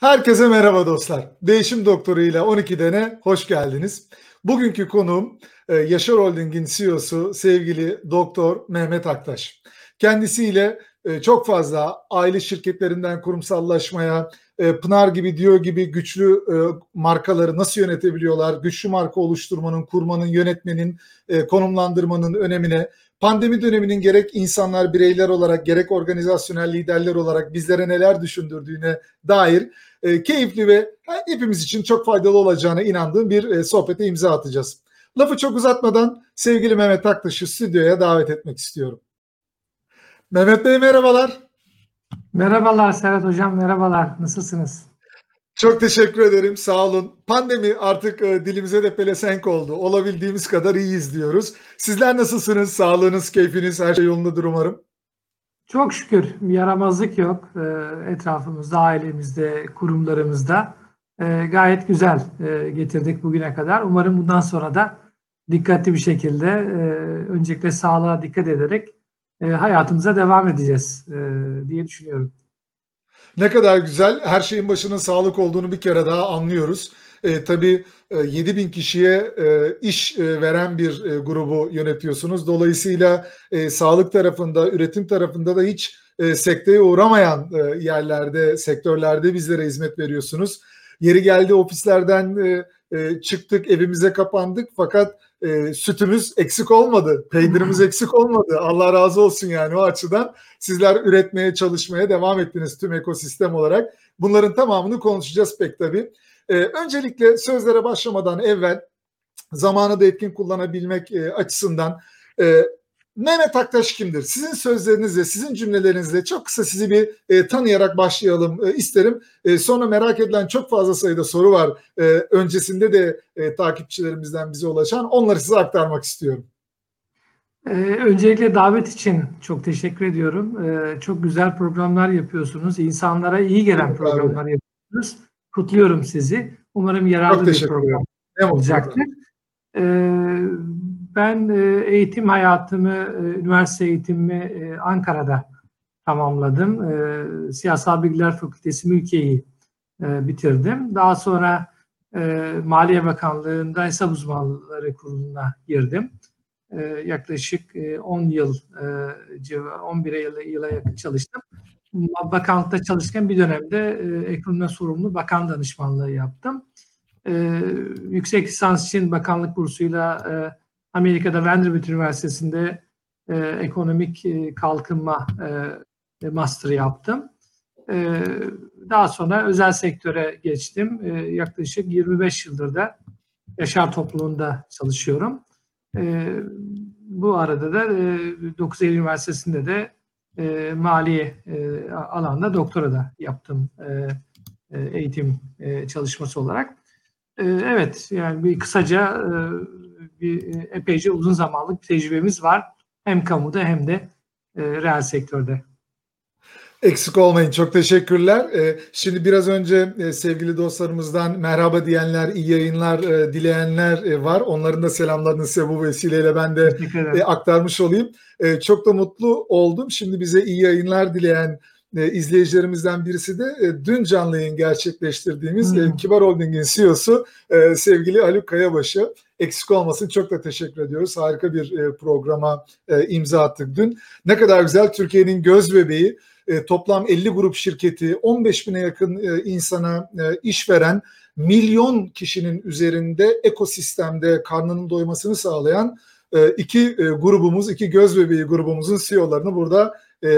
Herkese merhaba dostlar. Değişim Doktoru ile 12 dene hoş geldiniz. Bugünkü konuğum e, Yaşar Holding'in CEO'su sevgili Doktor Mehmet Aktaş. Kendisiyle e, çok fazla aile şirketlerinden kurumsallaşmaya, e, Pınar gibi diyor gibi güçlü markaları nasıl yönetebiliyorlar, güçlü marka oluşturmanın, kurmanın, yönetmenin, konumlandırmanın önemine, pandemi döneminin gerek insanlar, bireyler olarak gerek organizasyonel liderler olarak bizlere neler düşündürdüğüne dair e, keyifli ve hepimiz için çok faydalı olacağına inandığım bir e, sohbete imza atacağız. Lafı çok uzatmadan sevgili Mehmet Aktaş'ı stüdyoya davet etmek istiyorum. Mehmet Bey merhabalar. Merhabalar Serhat Hocam, merhabalar. Nasılsınız? Çok teşekkür ederim. Sağ olun. Pandemi artık e, dilimize de pelesenk oldu. Olabildiğimiz kadar iyiyiz diyoruz. Sizler nasılsınız? Sağlığınız, keyfiniz, her şey yolundadır umarım. Çok şükür yaramazlık yok e, etrafımızda, ailemizde, kurumlarımızda. E, gayet güzel e, getirdik bugüne kadar. Umarım bundan sonra da dikkatli bir şekilde öncelikle sağlığa dikkat ederek hayatımıza devam edeceğiz diye düşünüyorum. Ne kadar güzel. Her şeyin başının sağlık olduğunu bir kere daha anlıyoruz. E, tabii e, 7 bin kişiye e, iş e, veren bir e, grubu yönetiyorsunuz. Dolayısıyla e, sağlık tarafında, üretim tarafında da hiç e, sekteye uğramayan e, yerlerde, sektörlerde bizlere hizmet veriyorsunuz. Yeri geldi ofislerden e, e, çıktık, evimize kapandık fakat e, sütümüz eksik olmadı, peynirimiz eksik olmadı. Allah razı olsun yani o açıdan. Sizler üretmeye, çalışmaya devam ettiniz tüm ekosistem olarak. Bunların tamamını konuşacağız pek tabii. E, öncelikle sözlere başlamadan evvel zamanı da etkin kullanabilmek e, açısından e, Mehmet Aktaş kimdir? Sizin sözlerinizle, sizin cümlelerinizle çok kısa sizi bir e, tanıyarak başlayalım e, isterim. E, sonra merak edilen çok fazla sayıda soru var. E, öncesinde de e, takipçilerimizden bize ulaşan. Onları size aktarmak istiyorum. Ee, öncelikle davet için çok teşekkür ediyorum. Ee, çok güzel programlar yapıyorsunuz. İnsanlara iyi gelen programlar yapıyorsunuz. Kutluyorum sizi. Umarım yararlı bir program olacaktır. Ee, ben e, eğitim hayatımı, e, üniversite eğitimimi e, Ankara'da tamamladım. Siyasal Bilgiler Fakültesi Mülkiye'yi bitirdim. Daha sonra Maliye Bakanlığı'nda hesap uzmanları kuruluna girdim. Yaklaşık 10 yıl, 11 yıla yakın çalıştım. Bakanlıkta çalışırken bir dönemde ekonomi sorumlu bakan danışmanlığı yaptım. Yüksek lisans için bakanlık bursuyla Amerika'da Vanderbilt Üniversitesi'nde e, ekonomik e, kalkınma e, master yaptım. E, daha sonra özel sektöre geçtim. E, yaklaşık 25 yıldır da Yaşar Topluluğu'nda çalışıyorum. E, bu arada da e, 9 Eylül Üniversitesi'nde de e, maliye e, alanda doktora da yaptım e, e, eğitim e, çalışması olarak. E, evet, yani bir kısaca e, bir e, epeyce uzun zamanlık bir tecrübemiz var. Hem kamuda hem de e, reel sektörde. Eksik olmayın. Çok teşekkürler. E, şimdi biraz önce sevgili dostlarımızdan merhaba diyenler, iyi yayınlar dileyenler var. Onların da selamlarını size bu vesileyle ben de aktarmış olayım. Çok da mutlu oldum. Şimdi bize iyi yayınlar dileyen izleyicilerimizden birisi de dün canlı yayın gerçekleştirdiğimiz hmm. Kibar Holding'in CEO'su sevgili Haluk Kayabaşı eksik olmasın. Çok da teşekkür ediyoruz. Harika bir e, programa e, imza attık dün. Ne kadar güzel Türkiye'nin göz bebeği e, toplam 50 grup şirketi 15 bine yakın e, insana e, iş veren milyon kişinin üzerinde ekosistemde karnının doymasını sağlayan iki grubumuz, iki göz bebeği grubumuzun CEO'larını burada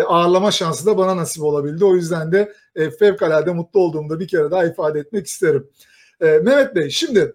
ağırlama şansı da bana nasip olabildi. O yüzden de fevkalade mutlu olduğumu da bir kere daha ifade etmek isterim. Mehmet Bey şimdi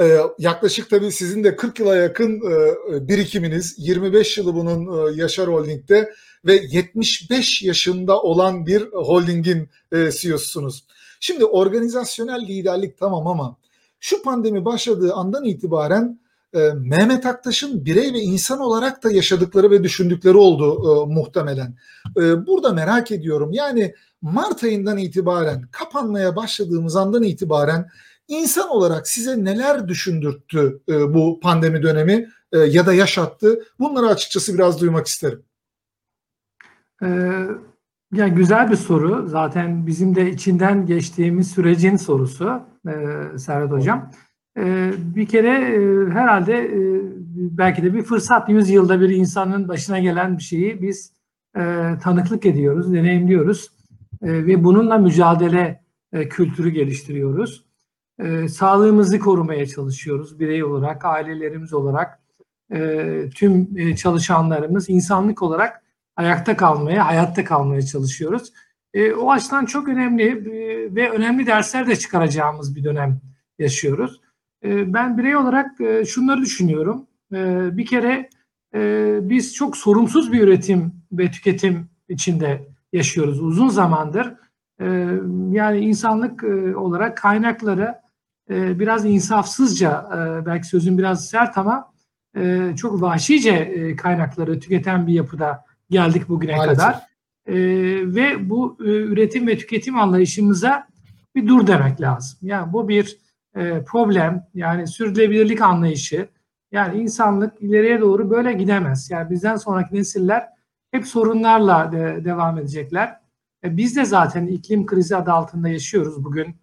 ee, yaklaşık tabii sizin de 40 yıla yakın e, birikiminiz, 25 yılı bunun e, Yaşar Holding'de ve 75 yaşında olan bir holdingin e, CEO'susunuz. Şimdi organizasyonel liderlik tamam ama şu pandemi başladığı andan itibaren e, Mehmet Aktaş'ın birey ve insan olarak da yaşadıkları ve düşündükleri oldu e, muhtemelen. E, burada merak ediyorum yani Mart ayından itibaren kapanmaya başladığımız andan itibaren İnsan olarak size neler düşündürttü e, bu pandemi dönemi e, ya da yaşattı? Bunları açıkçası biraz duymak isterim. Ee, Ya güzel bir soru. Zaten bizim de içinden geçtiğimiz sürecin sorusu e, Serhat Hocam. E, bir kere e, herhalde e, belki de bir fırsat. Yüzyılda bir insanın başına gelen bir şeyi biz e, tanıklık ediyoruz, deneyimliyoruz. E, ve bununla mücadele e, kültürü geliştiriyoruz. E, sağlığımızı korumaya çalışıyoruz birey olarak, ailelerimiz olarak, e, tüm e, çalışanlarımız insanlık olarak ayakta kalmaya, hayatta kalmaya çalışıyoruz. E, o açıdan çok önemli e, ve önemli dersler de çıkaracağımız bir dönem yaşıyoruz. E, ben birey olarak e, şunları düşünüyorum. E, bir kere e, biz çok sorumsuz bir üretim ve tüketim içinde yaşıyoruz uzun zamandır. Yani insanlık e, olarak kaynakları e, biraz insafsızca, e, belki sözüm biraz sert ama e, çok vahşice e, kaynakları tüketen bir yapıda geldik bugüne Maalesef. kadar. E, ve bu e, üretim ve tüketim anlayışımıza bir dur demek lazım. Yani bu bir e, problem, yani sürdürülebilirlik anlayışı. Yani insanlık ileriye doğru böyle gidemez. Yani bizden sonraki nesiller hep sorunlarla de, devam edecekler. E, biz de zaten iklim krizi adı altında yaşıyoruz bugün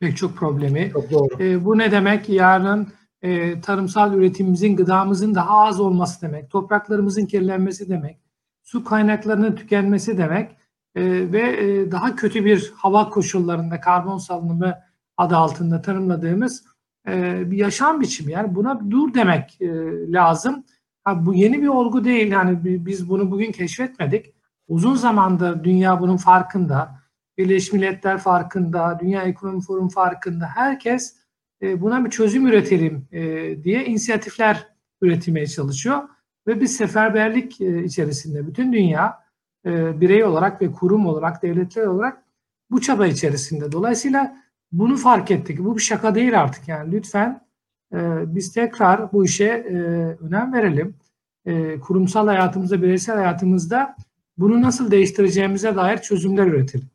pek çok problemi. Çok doğru. E, bu ne demek? Yarın e, tarımsal üretimimizin, gıdamızın daha az olması demek, topraklarımızın kirlenmesi demek, su kaynaklarının tükenmesi demek e, ve e, daha kötü bir hava koşullarında karbon salınımı adı altında tanımladığımız e, bir yaşam biçimi. Yani buna dur demek e, lazım. Ha, bu yeni bir olgu değil. Yani biz bunu bugün keşfetmedik. Uzun zamandır dünya bunun farkında. Birleşmiş Milletler farkında, Dünya Ekonomi Forum farkında. Herkes e, buna bir çözüm üretelim e, diye inisiyatifler üretmeye çalışıyor. Ve bir seferberlik e, içerisinde bütün dünya birey olarak ve kurum olarak, devletler olarak bu çaba içerisinde. Dolayısıyla bunu fark ettik. Bu bir şaka değil artık yani. Lütfen biz tekrar bu işe önem verelim. Kurumsal hayatımızda, bireysel hayatımızda bunu nasıl değiştireceğimize dair çözümler üretelim.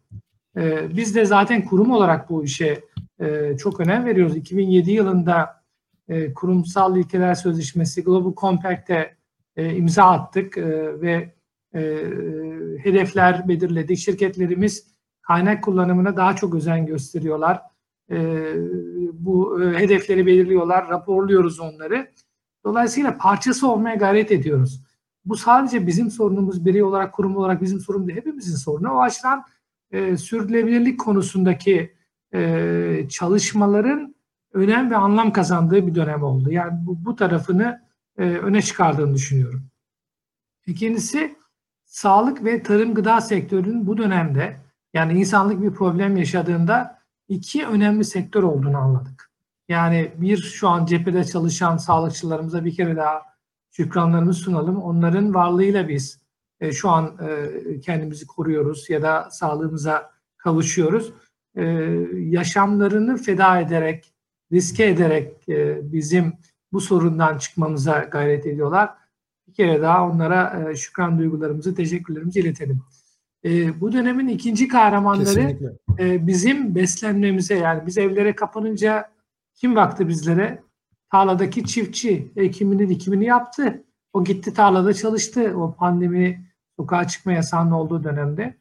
Biz de zaten kurum olarak bu işe e, çok önem veriyoruz. 2007 yılında e, Kurumsal İlkeler Sözleşmesi Global Compact'e e, imza attık e, ve e, hedefler belirledik. Şirketlerimiz kaynak kullanımına daha çok özen gösteriyorlar. E, bu e, hedefleri belirliyorlar, raporluyoruz onları. Dolayısıyla parçası olmaya gayret ediyoruz. Bu sadece bizim sorunumuz, birey olarak, kurum olarak bizim sorun değil, hepimizin sorunu. O açıdan e, sürdürülebilirlik konusundaki e, çalışmaların önem ve anlam kazandığı bir dönem oldu. Yani bu, bu tarafını e, öne çıkardığını düşünüyorum. İkincisi sağlık ve tarım gıda sektörünün bu dönemde yani insanlık bir problem yaşadığında iki önemli sektör olduğunu anladık. Yani bir şu an cephede çalışan sağlıkçılarımıza bir kere daha şükranlarımızı sunalım. Onların varlığıyla biz e, şu an e, kendimizi koruyoruz ya da sağlığımıza kavuşuyoruz e, yaşamlarını feda ederek, riske ederek e, bizim bu sorundan çıkmamıza gayret ediyorlar. Bir kere daha onlara e, şükran duygularımızı, teşekkürlerimizi iletelim. E, bu dönemin ikinci kahramanları e, bizim beslenmemize yani biz evlere kapanınca kim baktı bizlere? Tarladaki çiftçi ekimini dikimini yaptı. O gitti tarlada çalıştı o pandemi sokağa çıkma yasağının olduğu dönemde.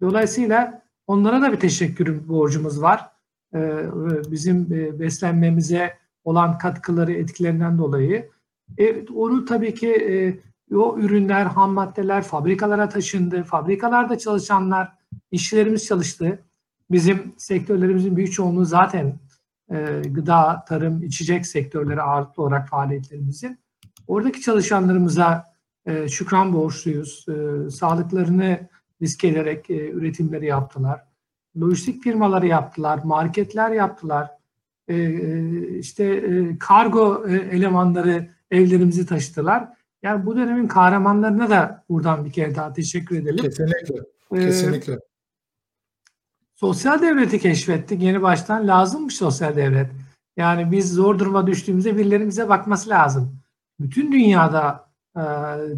Dolayısıyla Onlara da bir teşekkür borcumuz var. Ee, bizim e, beslenmemize olan katkıları, etkilerinden dolayı. Evet, onu tabii ki e, o ürünler, ham maddeler fabrikalara taşındı. Fabrikalarda çalışanlar, işçilerimiz çalıştı. Bizim sektörlerimizin büyük çoğunluğu zaten e, gıda, tarım, içecek sektörleri ağırlıklı olarak faaliyetlerimizin. Oradaki çalışanlarımıza şükran borçluyuz. Sağlıklarını risk ederek e, üretimleri yaptılar. Lojistik firmaları yaptılar, marketler yaptılar. E, e, işte e, kargo e, elemanları evlerimizi taşıdılar. Yani bu dönemin kahramanlarına da buradan bir kere daha teşekkür edelim. Kesinlikle. Kesinlikle. Ee, sosyal devleti keşfettik yeni baştan. Lazımmış sosyal devlet. Yani biz zor duruma düştüğümüzde birilerimize bakması lazım. Bütün dünyada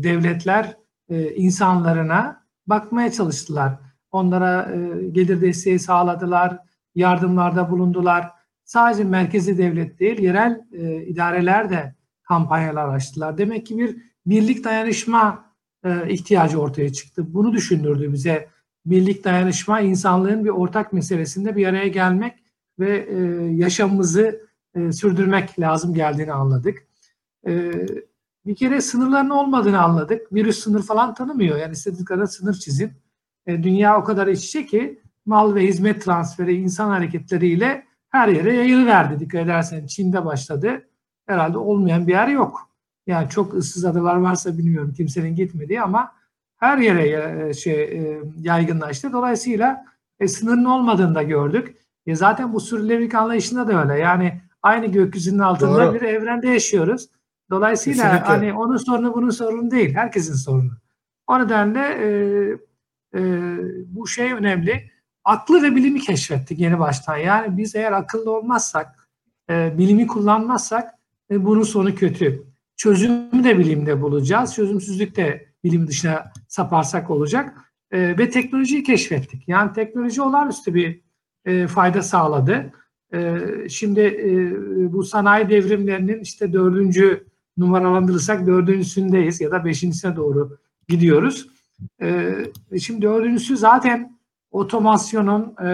devletler e, insanlarına bakmaya çalıştılar. Onlara e, gelir desteği sağladılar, yardımlarda bulundular. Sadece merkezi devlet değil, yerel e, idareler de kampanyalar açtılar. Demek ki bir birlik dayanışma e, ihtiyacı ortaya çıktı. Bunu düşündürdü bize birlik dayanışma insanlığın bir ortak meselesinde bir araya gelmek ve e, yaşamımızı e, sürdürmek lazım geldiğini anladık. Bir kere sınırların olmadığını anladık. Virüs sınır falan tanımıyor. Yani istediğiniz kadar sınır çizin. E, dünya o kadar iç içe ki mal ve hizmet transferi insan hareketleriyle her yere yayılıverdi. Dikkat edersen Çin'de başladı. Herhalde olmayan bir yer yok. Yani çok ıssız adalar varsa bilmiyorum kimsenin gitmediği ama her yere e, şey e, yaygınlaştı. Dolayısıyla e, sınırın olmadığını da gördük. E, zaten bu sürdürülebilirlik anlayışında da öyle. Yani aynı gökyüzünün altında Doğru. bir evrende yaşıyoruz. Dolayısıyla Kesinlikle. hani onun sorunu bunun sorunu değil. Herkesin sorunu. O nedenle e, e, bu şey önemli. Aklı ve bilimi keşfettik yeni baştan. Yani biz eğer akıllı olmazsak, e, bilimi kullanmazsak e, bunun sonu kötü. Çözümü de bilimde bulacağız. Çözümsüzlük de bilim dışına saparsak olacak. E, ve teknolojiyi keşfettik. Yani teknoloji olağanüstü bir e, fayda sağladı. E, şimdi e, bu sanayi devrimlerinin işte dördüncü numaralandırırsak dördüncüsündeyiz ya da beşincisine doğru gidiyoruz. E, şimdi dördüncüsü zaten otomasyonun, e,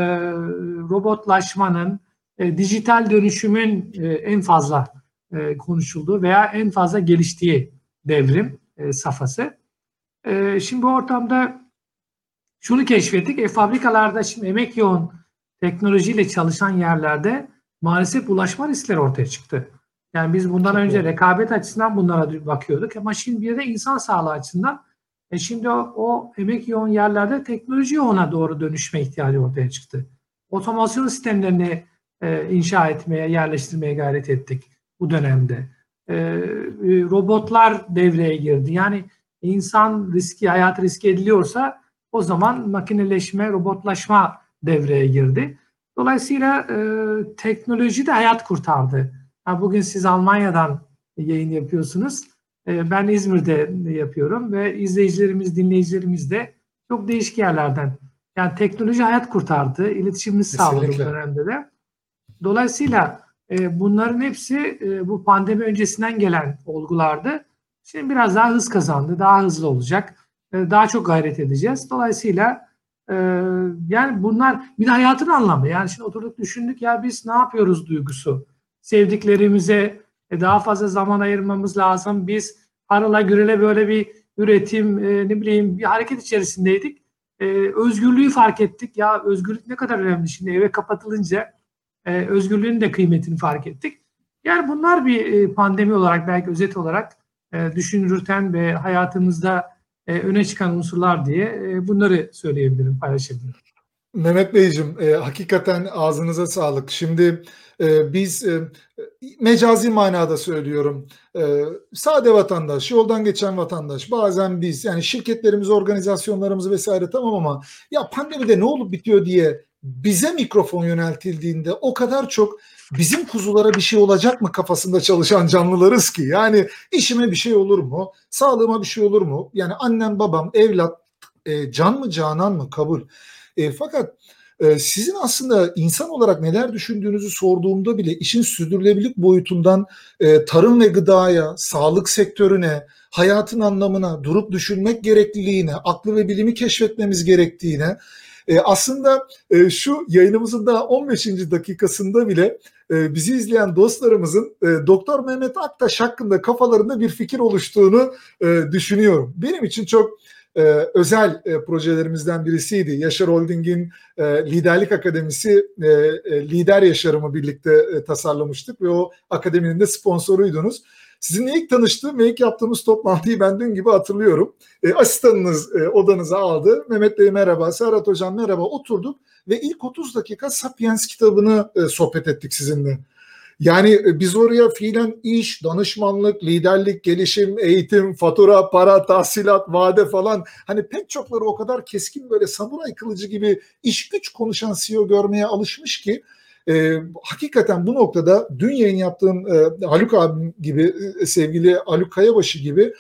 robotlaşmanın, e, dijital dönüşümün e, en fazla e, konuşulduğu veya en fazla geliştiği devrim e, safhası. E, şimdi bu ortamda şunu keşfettik. E, fabrikalarda şimdi emek yoğun teknolojiyle çalışan yerlerde maalesef ulaşma riskleri ortaya çıktı. Yani biz bundan Çok önce doğru. rekabet açısından bunlara bakıyorduk ama şimdi bir de insan sağlığı açısından e şimdi o, o emek yoğun yerlerde teknoloji yoğuna doğru dönüşme ihtiyacı ortaya çıktı. Otomasyon sistemlerini e, inşa etmeye, yerleştirmeye gayret ettik bu dönemde. E, e robotlar devreye girdi. Yani insan riski, hayat riski ediliyorsa o zaman makineleşme, robotlaşma devreye girdi. Dolayısıyla e, teknoloji de hayat kurtardı. Bugün siz Almanya'dan yayın yapıyorsunuz. E, ben İzmir'de yapıyorum ve izleyicilerimiz, dinleyicilerimiz de çok değişik yerlerden. Yani teknoloji hayat kurtardı, iletişimimizi sağladı bu dönemde de. Dolayısıyla e, bunların hepsi e, bu pandemi öncesinden gelen olgulardı. Şimdi biraz daha hız kazandı, daha hızlı olacak. E, daha çok gayret edeceğiz. Dolayısıyla e, yani bunlar bir de hayatın anlamı. Yani şimdi oturduk düşündük ya biz ne yapıyoruz duygusu. Sevdiklerimize e, daha fazla zaman ayırmamız lazım. Biz harala gürele böyle bir üretim, e, ne bileyim bir hareket içerisindeydik. E, özgürlüğü fark ettik. Ya özgürlük ne kadar önemli şimdi eve kapatılınca özgürlüğün de kıymetini fark ettik. Yani bunlar bir pandemi olarak belki özet olarak e, düşünürten ve hayatımızda öne çıkan unsurlar diye bunları söyleyebilirim, paylaşabilirim. Mehmet Beyciğim, e, hakikaten ağzınıza sağlık. Şimdi biz e, mecazi manada söylüyorum. E, sade vatandaş, yoldan geçen vatandaş, bazen biz yani şirketlerimiz, organizasyonlarımız vesaire tamam ama ya pandemide ne olup bitiyor diye bize mikrofon yöneltildiğinde o kadar çok bizim kuzulara bir şey olacak mı kafasında çalışan canlılarız ki. Yani işime bir şey olur mu? Sağlığıma bir şey olur mu? Yani annem, babam, evlat e, can mı canan mı kabul. E, fakat e, sizin aslında insan olarak neler düşündüğünüzü sorduğumda bile işin sürdürülebilirlik boyutundan e, tarım ve gıdaya, sağlık sektörüne, hayatın anlamına durup düşünmek gerekliliğine, aklı ve bilimi keşfetmemiz gerektiğine e, aslında e, şu yayınımızın daha 15. dakikasında bile bizi izleyen dostlarımızın Doktor Mehmet Aktaş hakkında kafalarında bir fikir oluştuğunu düşünüyorum. Benim için çok e, özel e, projelerimizden birisiydi. Yaşar Holding'in e, Liderlik Akademisi e, e, Lider Yaşarımı birlikte e, tasarlamıştık ve o akademinin de sponsoruydunuz. Sizinle ilk tanıştığım ve ilk yaptığımız toplantıyı ben dün gibi hatırlıyorum. E, asistanınız e, odanıza aldı. Mehmet Bey merhaba, Serhat Hocam merhaba oturduk ve ilk 30 dakika Sapiens kitabını e, sohbet ettik sizinle. Yani e, biz oraya fiilen iş, danışmanlık, liderlik, gelişim, eğitim, fatura, para, tahsilat, vade falan hani pek çokları o kadar keskin böyle samuray kılıcı gibi iş güç konuşan CEO görmeye alışmış ki e, hakikaten bu noktada dün yayın yaptığım e, Haluk abim gibi e, sevgili Haluk Kayabaşı gibi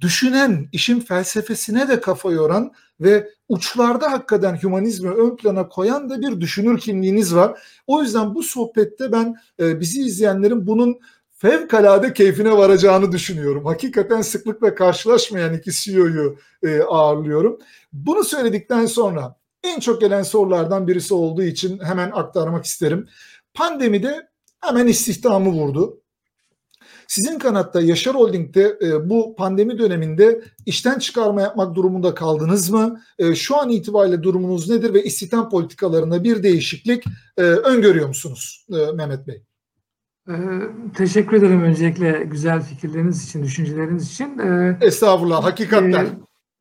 düşünen, işin felsefesine de kafa yoran ve uçlarda hakikaten humanizmi ön plana koyan da bir düşünür kimliğiniz var. O yüzden bu sohbette ben e, bizi izleyenlerin bunun fevkalade keyfine varacağını düşünüyorum. Hakikaten sıklıkla karşılaşmayan iki CEO'yu e, ağırlıyorum. Bunu söyledikten sonra en çok gelen sorulardan birisi olduğu için hemen aktarmak isterim. Pandemide hemen istihdamı vurdu. Sizin kanatta Yaşar Holding'de e, bu pandemi döneminde işten çıkarma yapmak durumunda kaldınız mı? E, şu an itibariyle durumunuz nedir ve istihdam politikalarında bir değişiklik e, öngörüyor musunuz e, Mehmet Bey? Ee, teşekkür ederim öncelikle güzel fikirleriniz için, düşünceleriniz için. Ee, Estağfurullah, hakikaten. E,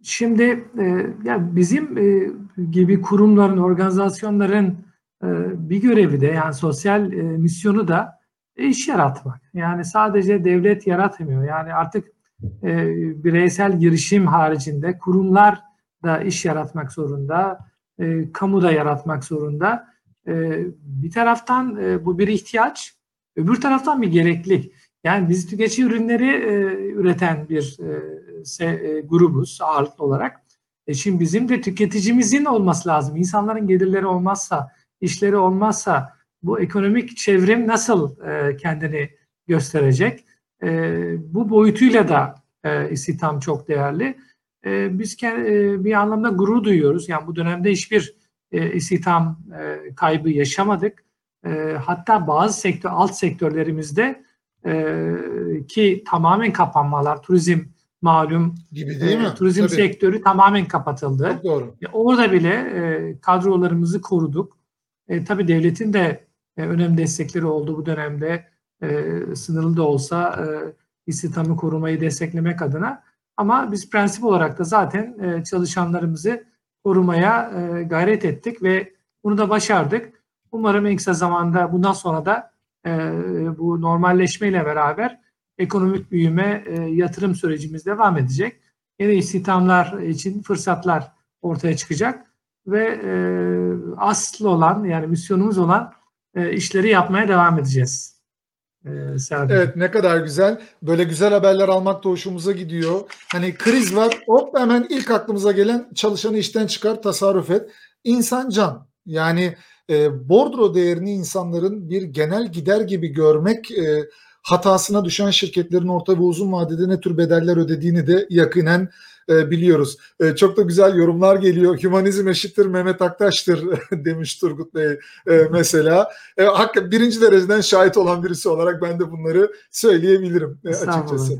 şimdi e, yani bizim e, gibi kurumların, organizasyonların e, bir görevi de yani sosyal e, misyonu da iş yaratmak. Yani sadece devlet yaratmıyor. Yani artık e, bireysel girişim haricinde kurumlar da iş yaratmak zorunda, e, kamu da yaratmak zorunda. E, bir taraftan e, bu bir ihtiyaç, öbür taraftan bir gereklilik. Yani biz tüketici ürünleri e, üreten bir e, se, e, grubuz ağırlıklı olarak. E, şimdi bizim de tüketicimizin olması lazım. İnsanların gelirleri olmazsa, işleri olmazsa bu ekonomik çevrim nasıl e, kendini gösterecek? E, bu boyutuyla da e, istihdam çok değerli. E, biz e, bir anlamda gurur duyuyoruz. Yani bu dönemde hiçbir e, istihdam e, kaybı yaşamadık. E, hatta bazı sektör, alt sektörlerimizde e, ki tamamen kapanmalar, turizm malum gibi değil e, mi? turizm Tabii. sektörü tamamen kapatıldı. Çok doğru. E, Orada bile e, kadrolarımızı koruduk. E, tabii devletin de e, önemli destekleri oldu bu dönemde. E, sınırlı da olsa e, istihdamı korumayı desteklemek adına. Ama biz prensip olarak da zaten e, çalışanlarımızı korumaya e, gayret ettik ve bunu da başardık. Umarım en kısa zamanda bundan sonra da e, bu normalleşmeyle beraber ekonomik büyüme, e, yatırım sürecimiz devam edecek. Yeni istihdamlar için fırsatlar ortaya çıkacak ve e, aslı olan yani misyonumuz olan e, işleri yapmaya devam edeceğiz. E, Bey. Evet ne kadar güzel. Böyle güzel haberler almak da hoşumuza gidiyor. Hani kriz var hop hemen ilk aklımıza gelen çalışanı işten çıkar tasarruf et. İnsan can. Yani e, bordro değerini insanların bir genel gider gibi görmek e, hatasına düşen şirketlerin orta ve uzun vadede ne tür bedeller ödediğini de yakinen e, biliyoruz. E, çok da güzel yorumlar geliyor. Hümanizm eşittir Mehmet Aktaş'tır demiş Turgut Bey e, mesela. E, hakikaten birinci dereceden şahit olan birisi olarak ben de bunları söyleyebilirim e, açıkçası.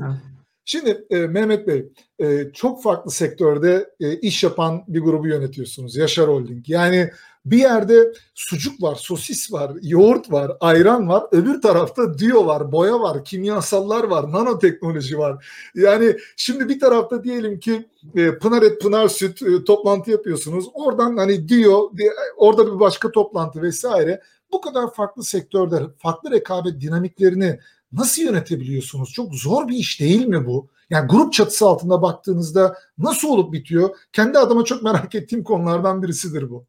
Şimdi e, Mehmet Bey e, çok farklı sektörde e, iş yapan bir grubu yönetiyorsunuz. Yaşar Holding. Yani bir yerde sucuk var, sosis var, yoğurt var, ayran var. Öbür tarafta diyo var, boya var, kimyasallar var, nanoteknoloji var. Yani şimdi bir tarafta diyelim ki e, Pınar Et Pınar Süt e, toplantı yapıyorsunuz. Oradan hani diyo, di- orada bir başka toplantı vesaire. Bu kadar farklı sektörde farklı rekabet dinamiklerini nasıl yönetebiliyorsunuz? Çok zor bir iş değil mi bu? Yani grup çatısı altında baktığınızda nasıl olup bitiyor? Kendi adıma çok merak ettiğim konulardan birisidir bu.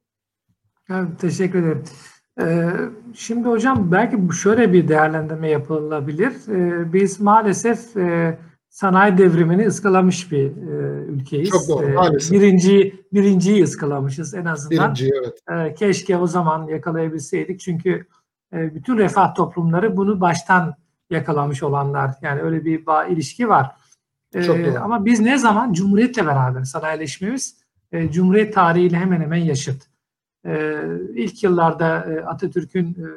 Evet, teşekkür ederim. Ee, şimdi hocam belki şöyle bir değerlendirme yapılabilir. Ee, biz maalesef e, sanayi devrimini ıskalamış bir e, ülkeyiz. Çok doğru, Ee, maalesef. birinci, birinciyi ıskalamışız en azından. Birinci evet. Ee, keşke o zaman yakalayabilseydik. Çünkü e, bütün refah toplumları bunu baştan yakalamış olanlar. Yani öyle bir bağ ilişki var. Ee, Çok doğru. ama biz ne zaman Cumhuriyet'le beraber sanayileşmemiz e, Cumhuriyet tarihiyle hemen hemen yaşıt. Ee, ilk yıllarda e, Atatürk'ün e,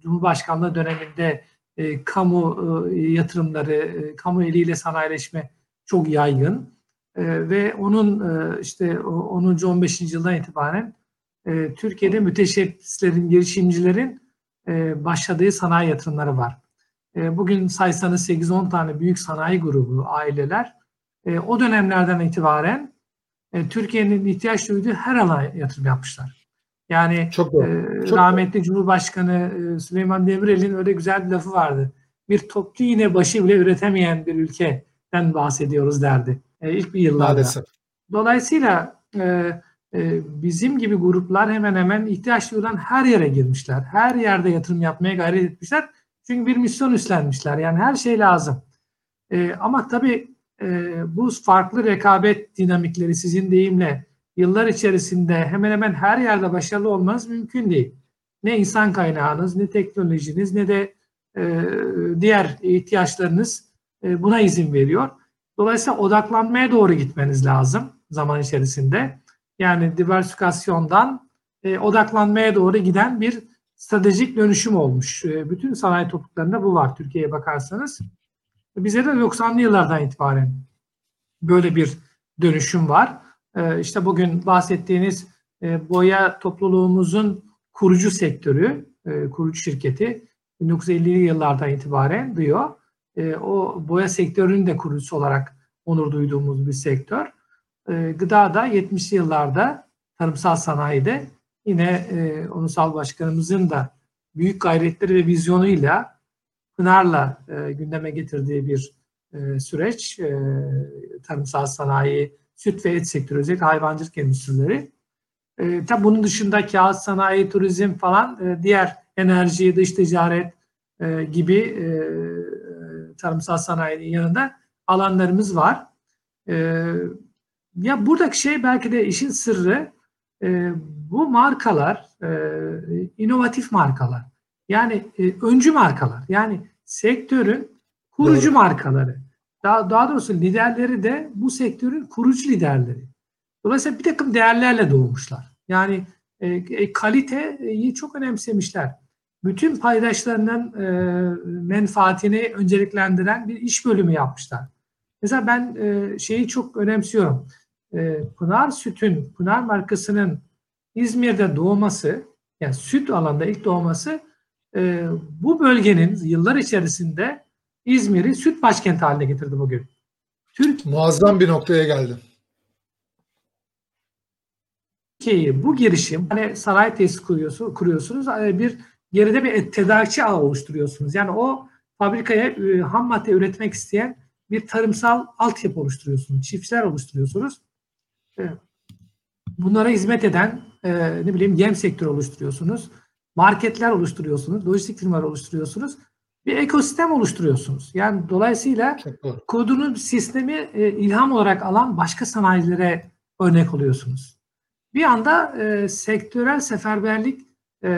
Cumhurbaşkanlığı döneminde e, kamu e, yatırımları, e, kamu eliyle sanayileşme çok yaygın. E, ve onun e, işte o 10. 15. yıldan itibaren e, Türkiye'de müteşebbislerin, girişimcilerin e, başladığı sanayi yatırımları var. E, bugün saysanız 8-10 tane büyük sanayi grubu, aileler e, o dönemlerden itibaren e, Türkiye'nin ihtiyaç duyduğu her alana yatırım yapmışlar. Yani Çok doğru. e, Çok rahmetli Cumhurbaşkanı e, Süleyman Demirel'in öyle güzel bir lafı vardı. Bir toplu iğne başı bile üretemeyen bir ülkeden bahsediyoruz derdi. E, ilk bir yıllarda. Maalesef. Dolayısıyla e, e, bizim gibi gruplar hemen hemen ihtiyaç duyulan her yere girmişler. Her yerde yatırım yapmaya gayret etmişler. Çünkü bir misyon üstlenmişler. Yani her şey lazım. E, ama tabii e, bu farklı rekabet dinamikleri sizin deyimle yıllar içerisinde hemen hemen her yerde başarılı olmanız mümkün değil. Ne insan kaynağınız, ne teknolojiniz, ne de diğer ihtiyaçlarınız buna izin veriyor. Dolayısıyla odaklanmaya doğru gitmeniz lazım zaman içerisinde. Yani diversifikasyondan odaklanmaya doğru giden bir stratejik dönüşüm olmuş. bütün sanayi topluluklarında bu var Türkiye'ye bakarsanız. Bize de 90'lı yıllardan itibaren böyle bir dönüşüm var. E, işte bugün bahsettiğiniz boya topluluğumuzun kurucu sektörü, kurucu şirketi 1950'li yıllardan itibaren diyor. E, o boya sektörünün de kurucusu olarak onur duyduğumuz bir sektör. E, gıda da 70'li yıllarda tarımsal sanayide yine e, Onursal Başkanımızın da büyük gayretleri ve vizyonuyla Pınar'la e, gündeme getirdiği bir e, süreç. E, tarımsal sanayi, süt ve et sektörü, özellikle hayvancılık endüstrileri. E, tabi bunun dışında kağıt sanayi, turizm falan, e, diğer enerji, dış ticaret e, gibi e, tarımsal sanayinin yanında alanlarımız var. E, ya buradaki şey belki de işin sırrı e, bu markalar e, inovatif markalar. Yani e, öncü markalar. Yani sektörün kurucu Doğru. markaları. Daha, daha doğrusu liderleri de bu sektörün kurucu liderleri. Dolayısıyla bir takım değerlerle doğmuşlar. Yani e, e, kaliteyi çok önemsemişler bütün paydaşlarının e, menfaatini önceliklendiren bir iş bölümü yapmışlar. Mesela ben e, şeyi çok önemsiyorum. E, Pınar Süt'ün, Pınar markasının İzmir'de doğması, yani süt alanda ilk doğması e, bu bölgenin yıllar içerisinde İzmir'i süt başkenti haline getirdi bugün. Türk Muazzam bir noktaya geldi. Türkiye'yi bu girişim, hani sanayi tesis kuruyorsunuz, kuruyorsunuz bir geride bir tedarikçi ağı oluşturuyorsunuz. Yani o fabrikaya e, ham madde üretmek isteyen bir tarımsal altyapı oluşturuyorsunuz. Çiftçiler oluşturuyorsunuz. E, bunlara hizmet eden e, ne bileyim yem sektörü oluşturuyorsunuz. Marketler oluşturuyorsunuz. Lojistik firmalar oluşturuyorsunuz. Bir ekosistem oluşturuyorsunuz. Yani dolayısıyla kurduğunuz sistemi e, ilham olarak alan başka sanayilere örnek oluyorsunuz. Bir anda e, sektörel seferberlik e,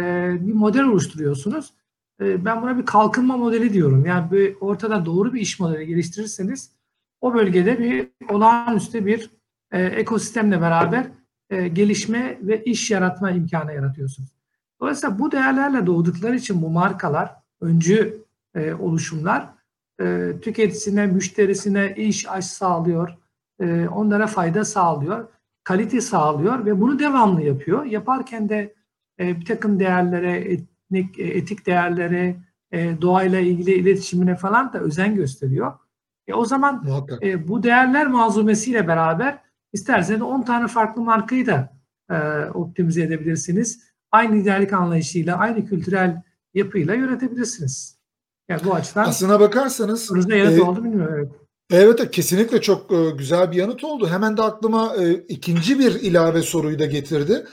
bir model oluşturuyorsunuz. E, ben buna bir kalkınma modeli diyorum. Yani bir ortada doğru bir iş modeli geliştirirseniz o bölgede bir olağanüstü bir e, ekosistemle beraber gelişme ve iş yaratma imkanı yaratıyorsunuz. Dolayısıyla bu değerlerle doğdukları için bu markalar, öncü oluşumlar tüketicisine, müşterisine iş aş sağlıyor, onlara fayda sağlıyor, kalite sağlıyor ve bunu devamlı yapıyor. Yaparken de e, bir takım değerlere, etnik, e, etik değerlere, e, doğayla ilgili iletişimine falan da özen gösteriyor. E, o zaman e, bu değerler malzumesiyle beraber isterseniz 10 tane farklı markayı da e, optimize edebilirsiniz. Aynı liderlik anlayışıyla, aynı kültürel yapıyla yönetebilirsiniz. Yani bu açıdan aslına bakarsanız sorunuzda yanıt e, oldu bilmiyorum. Evet. Evet kesinlikle çok e, güzel bir yanıt oldu. Hemen de aklıma e, ikinci bir ilave soruyu da getirdi.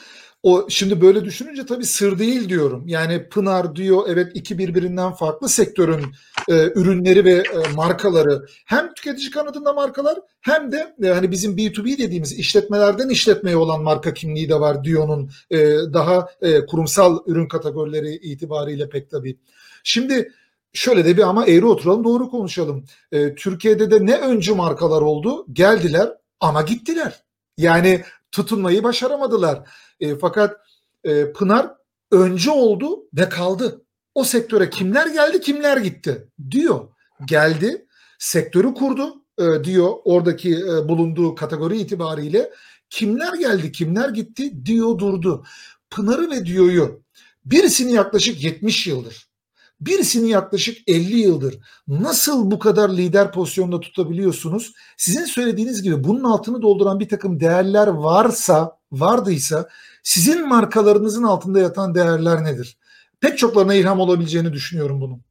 O şimdi böyle düşününce tabii sır değil diyorum. Yani Pınar diyor evet iki birbirinden farklı sektörün e, ürünleri ve e, markaları hem tüketici kanadında markalar hem de e, hani bizim B2B dediğimiz işletmelerden işletmeye olan marka kimliği de var Dio'nun e, daha e, kurumsal ürün kategorileri itibariyle pek tabii. Şimdi şöyle de bir ama eğri oturalım doğru konuşalım. E, Türkiye'de de ne öncü markalar oldu? Geldiler ama gittiler. Yani tutunmayı başaramadılar. E, fakat e, Pınar öncü oldu ve kaldı. O sektöre kimler geldi kimler gitti diyor. Geldi sektörü kurdu e, diyor oradaki e, bulunduğu kategori itibariyle. Kimler geldi kimler gitti diyor durdu. Pınar'ı ve diyor'yu birisini yaklaşık 70 yıldır birisini yaklaşık 50 yıldır nasıl bu kadar lider pozisyonda tutabiliyorsunuz? Sizin söylediğiniz gibi bunun altını dolduran bir takım değerler varsa, vardıysa sizin markalarınızın altında yatan değerler nedir? Pek çoklarına ilham olabileceğini düşünüyorum bunun.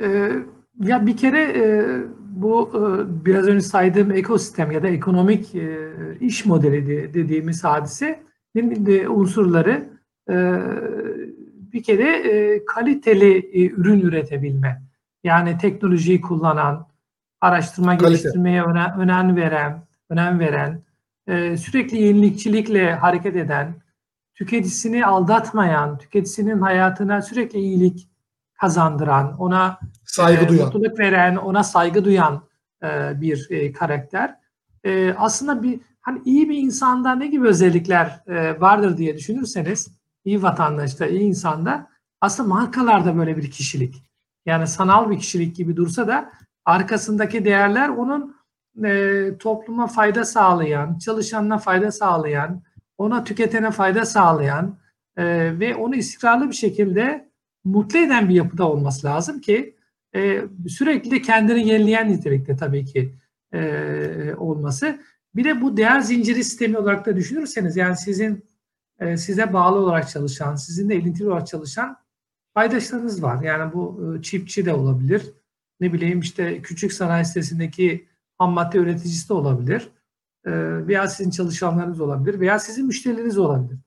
Ee, ya bir kere e, bu e, biraz önce saydığım ekosistem ya da ekonomik e, iş modeli de, dediğimiz hadisenin de unsurları e, bir kere e, kaliteli e, ürün üretebilme. Yani teknolojiyi kullanan, araştırma Kalite. geliştirmeye önem, önem veren, önem veren, e, sürekli yenilikçilikle hareket eden, tüketicisini aldatmayan, tüketicisinin hayatına sürekli iyilik kazandıran, ona saygı e, duyan, mutluluk veren, ona saygı duyan e, bir e, karakter. E, aslında bir hani iyi bir insanda ne gibi özellikler e, vardır diye düşünürseniz, iyi vatandaşta, iyi insanda aslında markalarda böyle bir kişilik. Yani sanal bir kişilik gibi dursa da arkasındaki değerler onun e, topluma fayda sağlayan, çalışanına fayda sağlayan, ona tüketene fayda sağlayan e, ve onu istikrarlı bir şekilde mutlu eden bir yapıda olması lazım ki e, sürekli de kendini yenileyen nitelikte tabii ki e, olması. Bir de bu değer zinciri sistemi olarak da düşünürseniz yani sizin e, size bağlı olarak çalışan, sizinle ilintili olarak çalışan paydaşlarınız var. Yani bu e, çiftçi de olabilir. Ne bileyim işte küçük sanayi sitesindeki ham madde üreticisi de olabilir. E, veya sizin çalışanlarınız olabilir veya sizin müşterileriniz olabilir.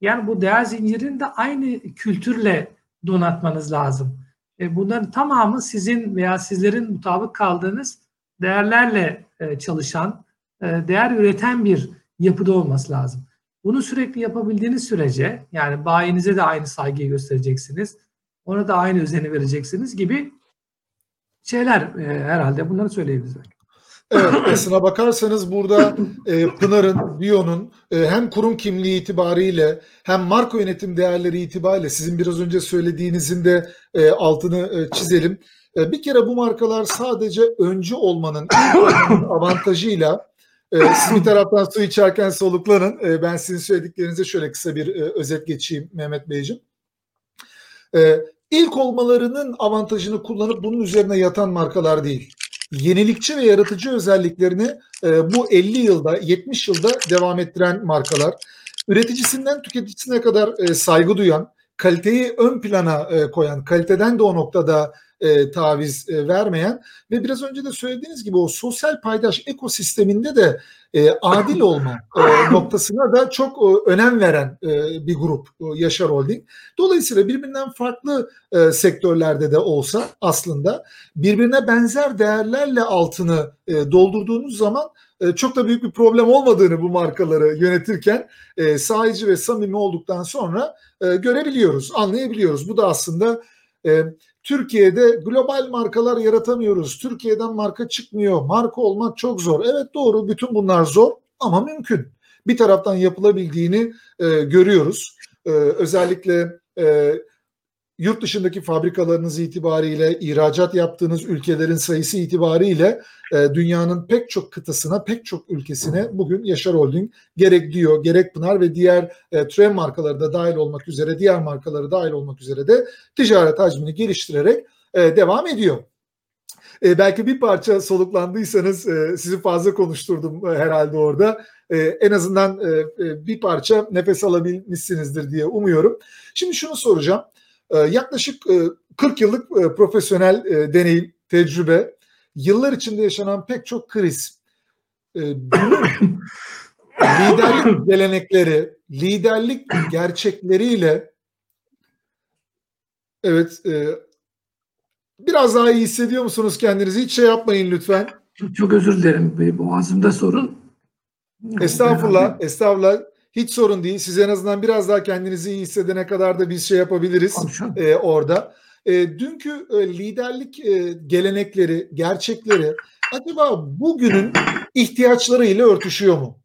Yani bu değer zincirini de aynı kültürle donatmanız lazım. E, bunların tamamı sizin veya sizlerin mutabık kaldığınız değerlerle e, çalışan, değer üreten bir yapıda olması lazım. Bunu sürekli yapabildiğiniz sürece yani bayinize de aynı saygıyı göstereceksiniz. Ona da aynı özeni vereceksiniz gibi şeyler herhalde bunları söyleyebiliriz. Evet, aslına bakarsanız burada e, Pınar'ın, Bio'nun e, hem kurum kimliği itibariyle hem marka yönetim değerleri itibariyle sizin biraz önce söylediğinizin de e, altını e, çizelim. E, bir kere bu markalar sadece öncü olmanın avantajıyla e, siz bir taraftan su içerken soluklanın. E, ben sizin söylediklerinize şöyle kısa bir e, özet geçeyim Mehmet Beyciğim. E, ilk olmalarının avantajını kullanıp bunun üzerine yatan markalar değil yenilikçi ve yaratıcı özelliklerini e, bu 50 yılda, 70 yılda devam ettiren markalar. Üreticisinden tüketicisine kadar e, saygı duyan, kaliteyi ön plana e, koyan, kaliteden de o noktada e, taviz e, vermeyen ve biraz önce de söylediğiniz gibi o sosyal paydaş ekosisteminde de e, adil olma e, noktasına da çok e, önem veren e, bir grup e, Yaşar Holding. Dolayısıyla birbirinden farklı e, sektörlerde de olsa aslında birbirine benzer değerlerle altını e, doldurduğunuz zaman e, çok da büyük bir problem olmadığını bu markaları yönetirken e, sahici ve samimi olduktan sonra e, görebiliyoruz, anlayabiliyoruz. Bu da aslında e, Türkiye'de global markalar yaratamıyoruz. Türkiye'den marka çıkmıyor. Marka olmak çok zor. Evet doğru bütün bunlar zor ama mümkün. Bir taraftan yapılabildiğini e, görüyoruz. E, özellikle e, yurt dışındaki fabrikalarınız itibariyle, ihracat yaptığınız ülkelerin sayısı itibariyle e, dünyanın pek çok kıtasına, pek çok ülkesine bugün Yaşar Holding gerek diyor, gerek Pınar ve diğer e, tren markaları da dahil olmak üzere, diğer markaları dahil olmak üzere de ticaret hacmini geliştirerek e, devam ediyor. E, belki bir parça soluklandıysanız e, sizi fazla konuşturdum e, herhalde orada. E, en azından e, e, bir parça nefes alabilmişsinizdir diye umuyorum. Şimdi şunu soracağım. Ee, yaklaşık 40 e, yıllık e, profesyonel e, deneyim, tecrübe, yıllar içinde yaşanan pek çok kriz, liderlik gelenekleri, liderlik gerçekleriyle evet biraz daha iyi hissediyor musunuz kendinizi? Hiç şey yapmayın lütfen. Çok özür dilerim. Boğazımda sorun. Estağfurullah, estağfurullah. Hiç sorun değil. Siz en azından biraz daha kendinizi iyi hissedene kadar da biz şey yapabiliriz e, orada. E, dünkü e, liderlik e, gelenekleri, gerçekleri acaba bugünün ihtiyaçlarıyla örtüşüyor mu?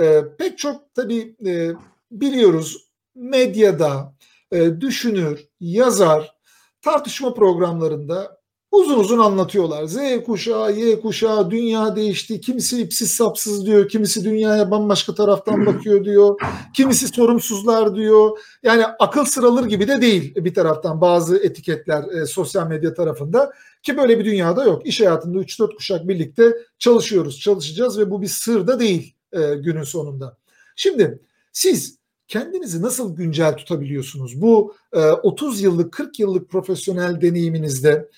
E, pek çok tabii e, biliyoruz medyada e, düşünür, yazar, tartışma programlarında uzun uzun anlatıyorlar. Z kuşağı, Y kuşağı, dünya değişti. Kimisi ipsiz sapsız diyor, kimisi dünyaya bambaşka taraftan bakıyor diyor. Kimisi sorumsuzlar diyor. Yani akıl sıralır gibi de değil bir taraftan bazı etiketler e, sosyal medya tarafında. Ki böyle bir dünyada yok. İş hayatında 3-4 kuşak birlikte çalışıyoruz, çalışacağız ve bu bir sır da değil e, günün sonunda. Şimdi siz kendinizi nasıl güncel tutabiliyorsunuz? Bu e, 30 yıllık, 40 yıllık profesyonel deneyiminizde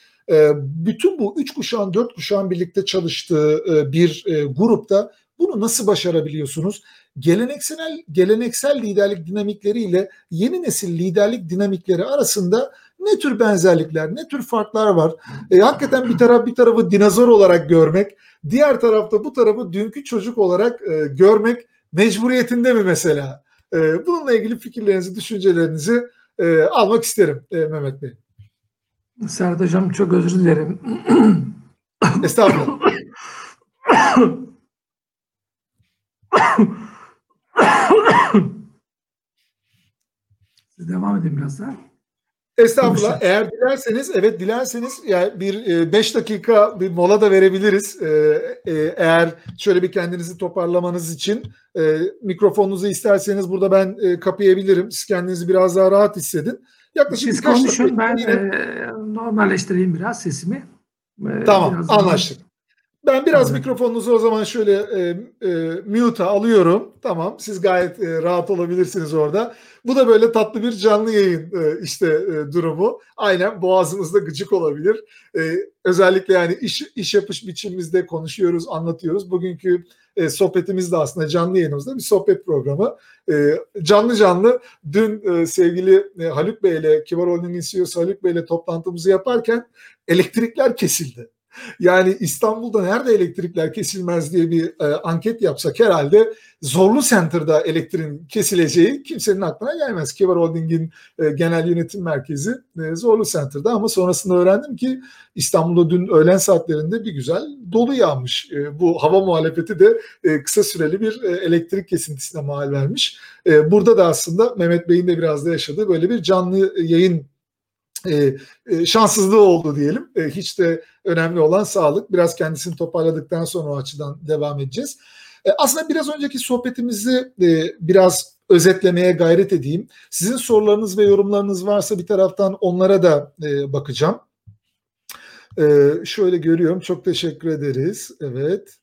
bütün bu üç kuşağın, dört kuşağın birlikte çalıştığı e, bir e, grupta bunu nasıl başarabiliyorsunuz? Geleneksel geleneksel liderlik dinamikleriyle yeni nesil liderlik dinamikleri arasında ne tür benzerlikler, ne tür farklar var? E, hakikaten bir taraf bir tarafı dinozor olarak görmek, diğer tarafta bu tarafı dünkü çocuk olarak e, görmek mecburiyetinde mi mesela? E, bununla ilgili fikirlerinizi, düşüncelerinizi e, almak isterim e, Mehmet Bey. Serhat Hocam çok özür dilerim. Estağfurullah. Siz devam edin biraz daha. Estağfurullah. Konuşalım. Eğer dilerseniz, evet dilerseniz yani bir 5 dakika bir mola da verebiliriz. E, e, eğer şöyle bir kendinizi toparlamanız için e, mikrofonunuzu isterseniz burada ben e, kapayabilirim. Siz kendinizi biraz daha rahat hissedin. Yaklaşık Siz konuşun ben yine- e, normalleştireyim biraz sesimi. E, Tamam, biraz daha- anlaştık. Ben biraz Tamam. mikrofonunuzu o zaman şöyle e, e, mute'a alıyorum. Tamam, siz gayet e, rahat olabilirsiniz orada. Bu da böyle tatlı bir canlı yayın e, işte e, durumu. Aynen boğazımızda gıcık olabilir. E, özellikle yani iş iş yapış biçimimizde konuşuyoruz, anlatıyoruz. Bugünkü e, sohbetimiz de aslında canlı yayınımızda bir sohbet programı. E, canlı canlı dün e, sevgili e, Haluk Bey ile Kibar Holding'in CEO'su Haluk Bey ile toplantımızı yaparken elektrikler kesildi. Yani İstanbul'da nerede elektrikler kesilmez diye bir e, anket yapsak herhalde Zorlu Center'da elektriğin kesileceği kimsenin aklına gelmez. Kibar Holding'in e, genel yönetim merkezi e, Zorlu Center'da ama sonrasında öğrendim ki İstanbul'da dün öğlen saatlerinde bir güzel dolu yağmış. E, bu hava muhalefeti de e, kısa süreli bir e, elektrik kesintisine mal vermiş. E, burada da aslında Mehmet Bey'in de biraz da yaşadığı böyle bir canlı yayın e, e, şanssızlığı oldu diyelim. E, hiç de önemli olan sağlık. Biraz kendisini toparladıktan sonra o açıdan devam edeceğiz. E, aslında biraz önceki sohbetimizi e, biraz özetlemeye gayret edeyim. Sizin sorularınız ve yorumlarınız varsa bir taraftan onlara da e, bakacağım. E, şöyle görüyorum. Çok teşekkür ederiz. Evet.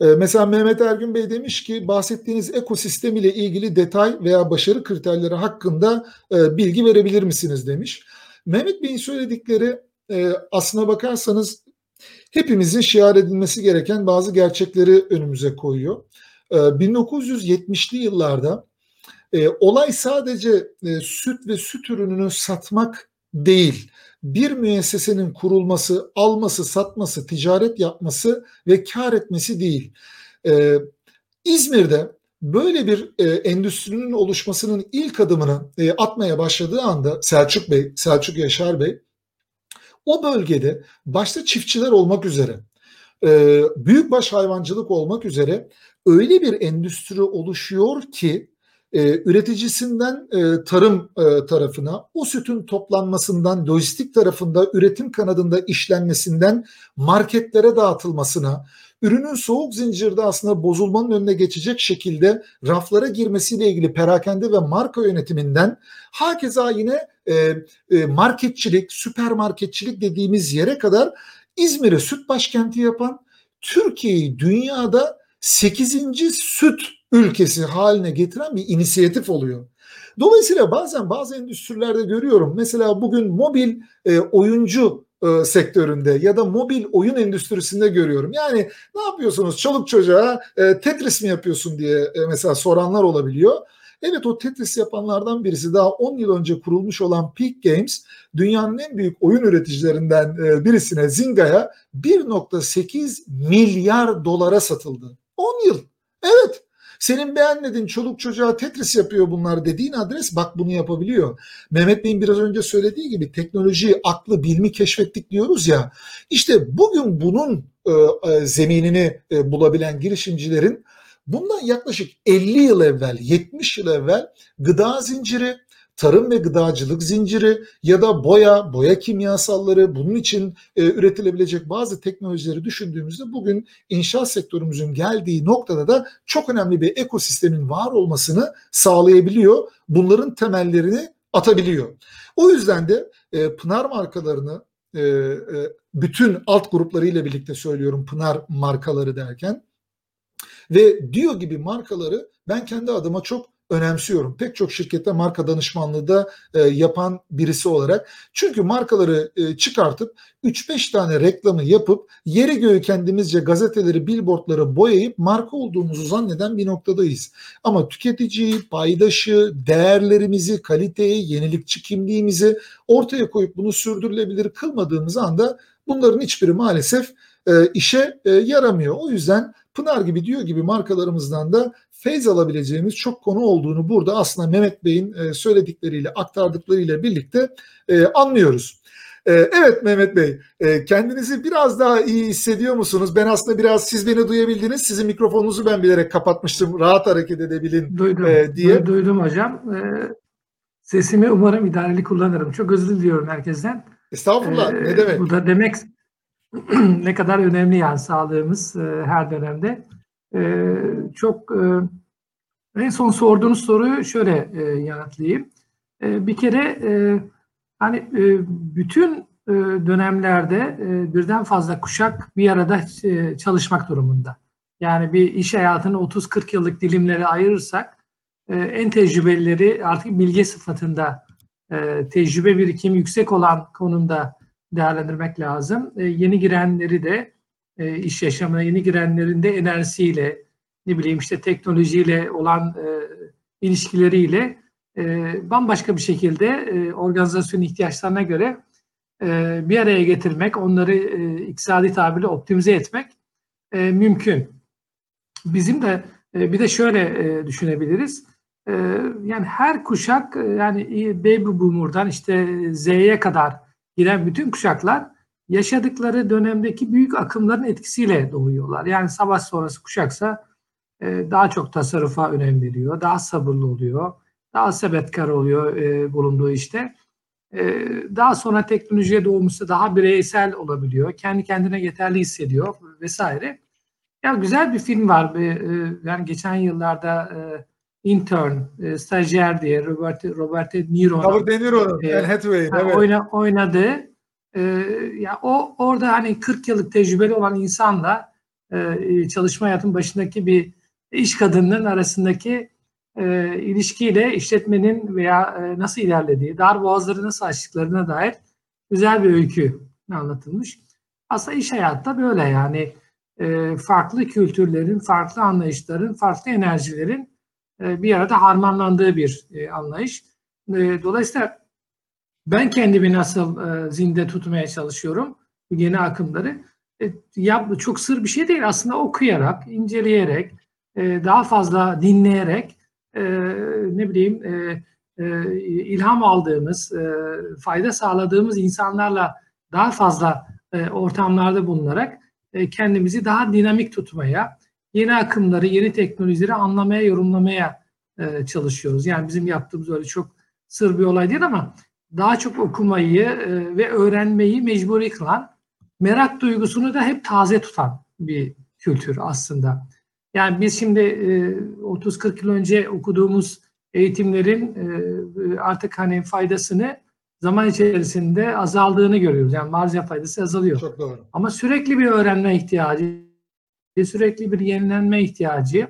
E, Mesela Mehmet Ergün Bey demiş ki bahsettiğiniz ekosistem ile ilgili detay veya başarı kriterleri hakkında e, bilgi verebilir misiniz demiş. Mehmet Bey'in söyledikleri e, aslına bakarsanız hepimizin şiar edilmesi gereken bazı gerçekleri önümüze koyuyor. E, 1970'li yıllarda e, olay sadece süt ve süt ürününü satmak değil, bir müessesenin kurulması, alması, satması, ticaret yapması ve kar etmesi değil. Ee, İzmir'de böyle bir e, endüstrinin oluşmasının ilk adımını e, atmaya başladığı anda Selçuk Bey, Selçuk Yaşar Bey, o bölgede başta çiftçiler olmak üzere, e, büyükbaş hayvancılık olmak üzere öyle bir endüstri oluşuyor ki e, üreticisinden e, tarım e, tarafına, o sütün toplanmasından, lojistik tarafında, üretim kanadında işlenmesinden marketlere dağıtılmasına, ürünün soğuk zincirde aslında bozulmanın önüne geçecek şekilde raflara girmesiyle ilgili perakende ve marka yönetiminden hakeza yine e, e, marketçilik, süpermarketçilik dediğimiz yere kadar İzmir'i süt başkenti yapan, Türkiye'yi dünyada 8. süt ülkesi haline getiren bir inisiyatif oluyor. Dolayısıyla bazen bazı endüstrilerde görüyorum. Mesela bugün mobil e, oyuncu e, sektöründe ya da mobil oyun endüstrisinde görüyorum. Yani ne yapıyorsunuz çoluk çocuğa e, Tetris mi yapıyorsun diye e, mesela soranlar olabiliyor. Evet o Tetris yapanlardan birisi daha 10 yıl önce kurulmuş olan Peak Games dünyanın en büyük oyun üreticilerinden e, birisine Zinga'ya 1.8 milyar dolara satıldı. 10 yıl. Evet. Senin beğenmediğin çoluk çocuğa Tetris yapıyor bunlar dediğin adres bak bunu yapabiliyor. Mehmet Bey'in biraz önce söylediği gibi teknolojiyi, aklı, bilmi keşfettik diyoruz ya. İşte bugün bunun e, e, zeminini e, bulabilen girişimcilerin bundan yaklaşık 50 yıl evvel, 70 yıl evvel gıda zinciri, tarım ve gıdacılık zinciri ya da boya, boya kimyasalları bunun için e, üretilebilecek bazı teknolojileri düşündüğümüzde bugün inşaat sektörümüzün geldiği noktada da çok önemli bir ekosistemin var olmasını sağlayabiliyor. Bunların temellerini atabiliyor. O yüzden de e, Pınar markalarını e, e, bütün alt gruplarıyla birlikte söylüyorum Pınar markaları derken ve diyor gibi markaları ben kendi adıma çok önemsiyorum. Pek çok şirkette marka danışmanlığı da e, yapan birisi olarak. Çünkü markaları e, çıkartıp 3-5 tane reklamı yapıp yeri göğü kendimizce gazeteleri, billboardları boyayıp marka olduğumuzu zanneden bir noktadayız. Ama tüketiciyi, paydaşı, değerlerimizi, kaliteyi, yenilikçi kimliğimizi ortaya koyup bunu sürdürülebilir kılmadığımız anda bunların hiçbiri maalesef e, işe e, yaramıyor. O yüzden Pınar gibi diyor gibi markalarımızdan da feyz alabileceğimiz çok konu olduğunu burada aslında Mehmet Bey'in e, söyledikleriyle aktardıklarıyla birlikte e, anlıyoruz. E, evet Mehmet Bey, kendinizi biraz daha iyi hissediyor musunuz? Ben aslında biraz siz beni duyabildiniz. Sizin mikrofonunuzu ben bilerek kapatmıştım. Rahat hareket edebilin duydum, diye. Duydum hocam. Sesimi umarım idareli kullanırım. Çok özür diliyorum herkesten. Estağfurullah. E, ne demek? Bu da demek ne kadar önemli yani sağlığımız her dönemde. E, çok e, en son sorduğunuz soruyu şöyle e, yanıtlayayım. E, bir kere hani bütün dönemlerde birden fazla kuşak bir arada çalışmak durumunda. Yani bir iş hayatını 30-40 yıllık dilimlere ayırırsak en tecrübelileri artık bilge sıfatında tecrübe birikim yüksek olan konumda değerlendirmek lazım. Yeni girenleri de e, iş yaşamına yeni girenlerin de enerjisiyle ne bileyim işte teknolojiyle olan e, ilişkileriyle e, bambaşka bir şekilde e, organizasyon ihtiyaçlarına göre e, bir araya getirmek, onları e, iktisadi tabirle optimize etmek e, mümkün. Bizim de e, bir de şöyle e, düşünebiliriz. E, yani her kuşak e, yani baby boomer'dan işte Z'ye kadar giren bütün kuşaklar yaşadıkları dönemdeki büyük akımların etkisiyle doğuyorlar. Yani savaş sonrası kuşaksa e, daha çok tasarrufa önem veriyor, daha sabırlı oluyor, daha sebetkar oluyor e, bulunduğu işte. E, daha sonra teknolojiye doğmuşsa daha bireysel olabiliyor, kendi kendine yeterli hissediyor vesaire. Ya güzel bir film var. E, yani geçen yıllarda e, Intern, e, stajyer diye Robert Robert De Niro'nun Robert De Niro'nun e, Hathaway'in evet. oyna, oynadı. E, ya o orada hani 40 yıllık tecrübeli olan insanla e, çalışma hayatının başındaki bir iş kadınının arasındaki e, ilişkiyle işletmenin veya e, nasıl ilerlediği, dar boğazları nasıl açtıklarına dair güzel bir öykü anlatılmış. Aslında iş hayatta böyle yani e, farklı kültürlerin, farklı anlayışların, farklı enerjilerin e, bir arada harmanlandığı bir e, anlayış. E, dolayısıyla ben kendimi nasıl zinde tutmaya çalışıyorum yeni akımları. Ya çok sır bir şey değil aslında okuyarak, inceleyerek, daha fazla dinleyerek, ne bileyim ilham aldığımız, fayda sağladığımız insanlarla daha fazla ortamlarda bulunarak kendimizi daha dinamik tutmaya, yeni akımları, yeni teknolojileri anlamaya, yorumlamaya e, çalışıyoruz. Yani bizim yaptığımız öyle çok sır bir olay değil ama daha çok okumayı e, ve öğrenmeyi mecburi kılan, merak duygusunu da hep taze tutan bir kültür aslında. Yani biz şimdi e, 30-40 yıl önce okuduğumuz eğitimlerin e, artık hani faydasını zaman içerisinde azaldığını görüyoruz. Yani marja faydası azalıyor. Çok doğru. Ama sürekli bir öğrenme ihtiyacı, sürekli bir yenilenme ihtiyacı.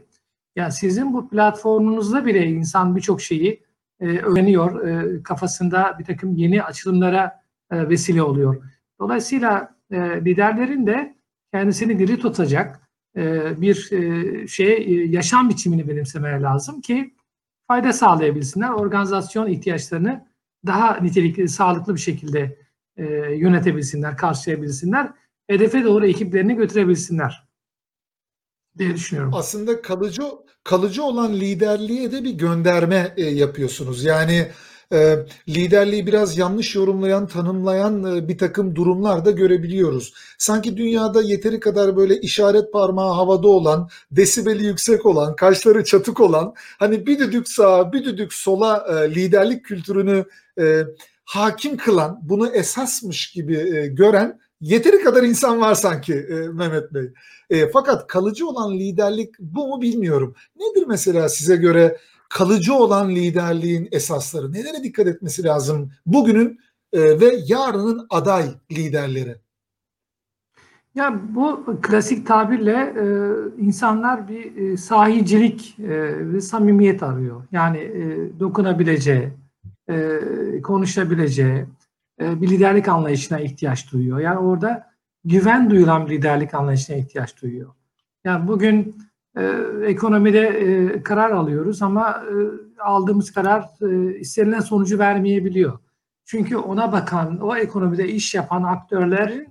Yani sizin bu platformunuzda bile insan birçok şeyi e, öğreniyor. E, kafasında bir takım yeni açılımlara e, vesile oluyor. Dolayısıyla e, liderlerin de kendisini diri tutacak e, bir e, şey e, yaşam biçimini benimsemeye lazım ki fayda sağlayabilsinler. Organizasyon ihtiyaçlarını daha nitelikli, sağlıklı bir şekilde e, yönetebilsinler, karşılayabilsinler. Hedefe doğru ekiplerini götürebilsinler diye düşünüyorum. Aslında kalıcı kalıcı olan liderliğe de bir gönderme e, yapıyorsunuz. Yani e, liderliği biraz yanlış yorumlayan, tanımlayan e, bir takım durumlar da görebiliyoruz. Sanki dünyada yeteri kadar böyle işaret parmağı havada olan, desibeli yüksek olan, kaşları çatık olan, hani bir düdük sağa, bir düdük sola e, liderlik kültürünü e, hakim kılan, bunu esasmış gibi e, gören yeteri kadar insan var sanki e, Mehmet Bey. E, fakat kalıcı olan liderlik bu mu bilmiyorum. Nedir mesela size göre kalıcı olan liderliğin esasları? Nelere dikkat etmesi lazım bugünün e, ve yarının aday liderleri? Ya bu klasik tabirle e, insanlar bir e, sahicilik e, ve samimiyet arıyor. Yani e, dokunabileceği, e, konuşabileceği, bir liderlik anlayışına ihtiyaç duyuyor. Yani orada güven duyulan bir liderlik anlayışına ihtiyaç duyuyor. Yani bugün e, ekonomide e, karar alıyoruz ama e, aldığımız karar e, istenilen sonucu vermeyebiliyor. Çünkü ona bakan, o ekonomide iş yapan aktörlerin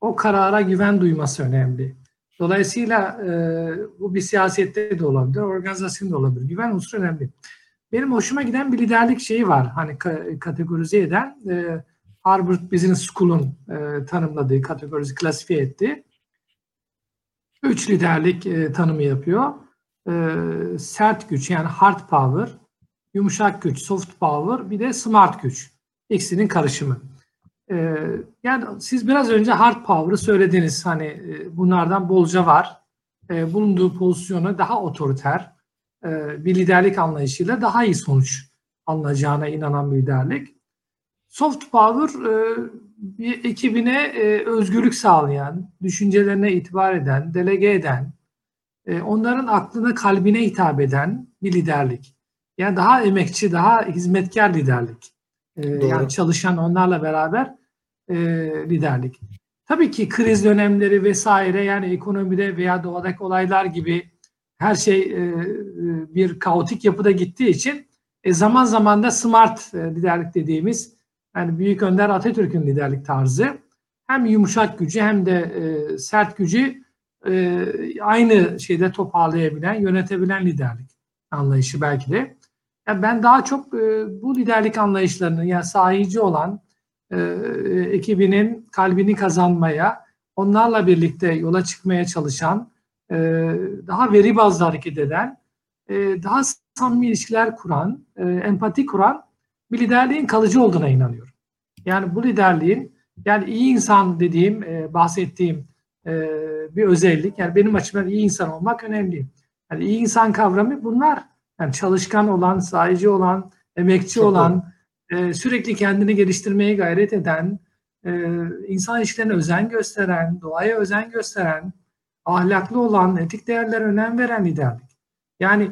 o karara güven duyması önemli. Dolayısıyla e, bu bir siyasette de olabilir, organizasyon da olabilir. Güven unsuru önemli. Benim hoşuma giden bir liderlik şeyi var. Hani ka- kategorize eden e, Harvard Business School'un e, tanımladığı, kategorize, klasifiye ettiği üç liderlik e, tanımı yapıyor. E, sert güç yani hard power, yumuşak güç, soft power, bir de smart güç. İkisinin karışımı. E, yani siz biraz önce hard power'ı söylediniz. Hani e, bunlardan bolca var. E, bulunduğu pozisyonu daha otoriter, e, bir liderlik anlayışıyla daha iyi sonuç alınacağına inanan bir liderlik. Soft power e, bir ekibine e, özgürlük sağlayan, düşüncelerine itibar eden, delege eden, e, onların aklına, kalbine hitap eden bir liderlik. Yani daha emekçi, daha hizmetkar liderlik. E, yani çalışan onlarla beraber e, liderlik. Tabii ki kriz dönemleri vesaire yani ekonomide veya doğadaki olaylar gibi her şey e, bir kaotik yapıda gittiği için e, zaman zaman da smart e, liderlik dediğimiz yani Büyük Önder Atatürk'ün liderlik tarzı hem yumuşak gücü hem de e, sert gücü e, aynı şeyde toparlayabilen, yönetebilen liderlik anlayışı belki de. Yani ben daha çok e, bu liderlik anlayışlarını yani sahici olan e, ekibinin kalbini kazanmaya, onlarla birlikte yola çıkmaya çalışan, e, daha veri bazlı hareket eden, e, daha samimi ilişkiler kuran, e, empati kuran bir liderliğin kalıcı olduğuna inanıyorum. Yani bu liderliğin yani iyi insan dediğim, e, bahsettiğim e, bir özellik. Yani benim açımdan iyi insan olmak önemli. Yani iyi insan kavramı bunlar. Yani çalışkan olan, sahici olan, emekçi Çok olan, e, sürekli kendini geliştirmeye gayret eden, e, insan ilişkilerine özen gösteren, doğaya özen gösteren, ahlaklı olan, etik değerlere önem veren liderlik. Yani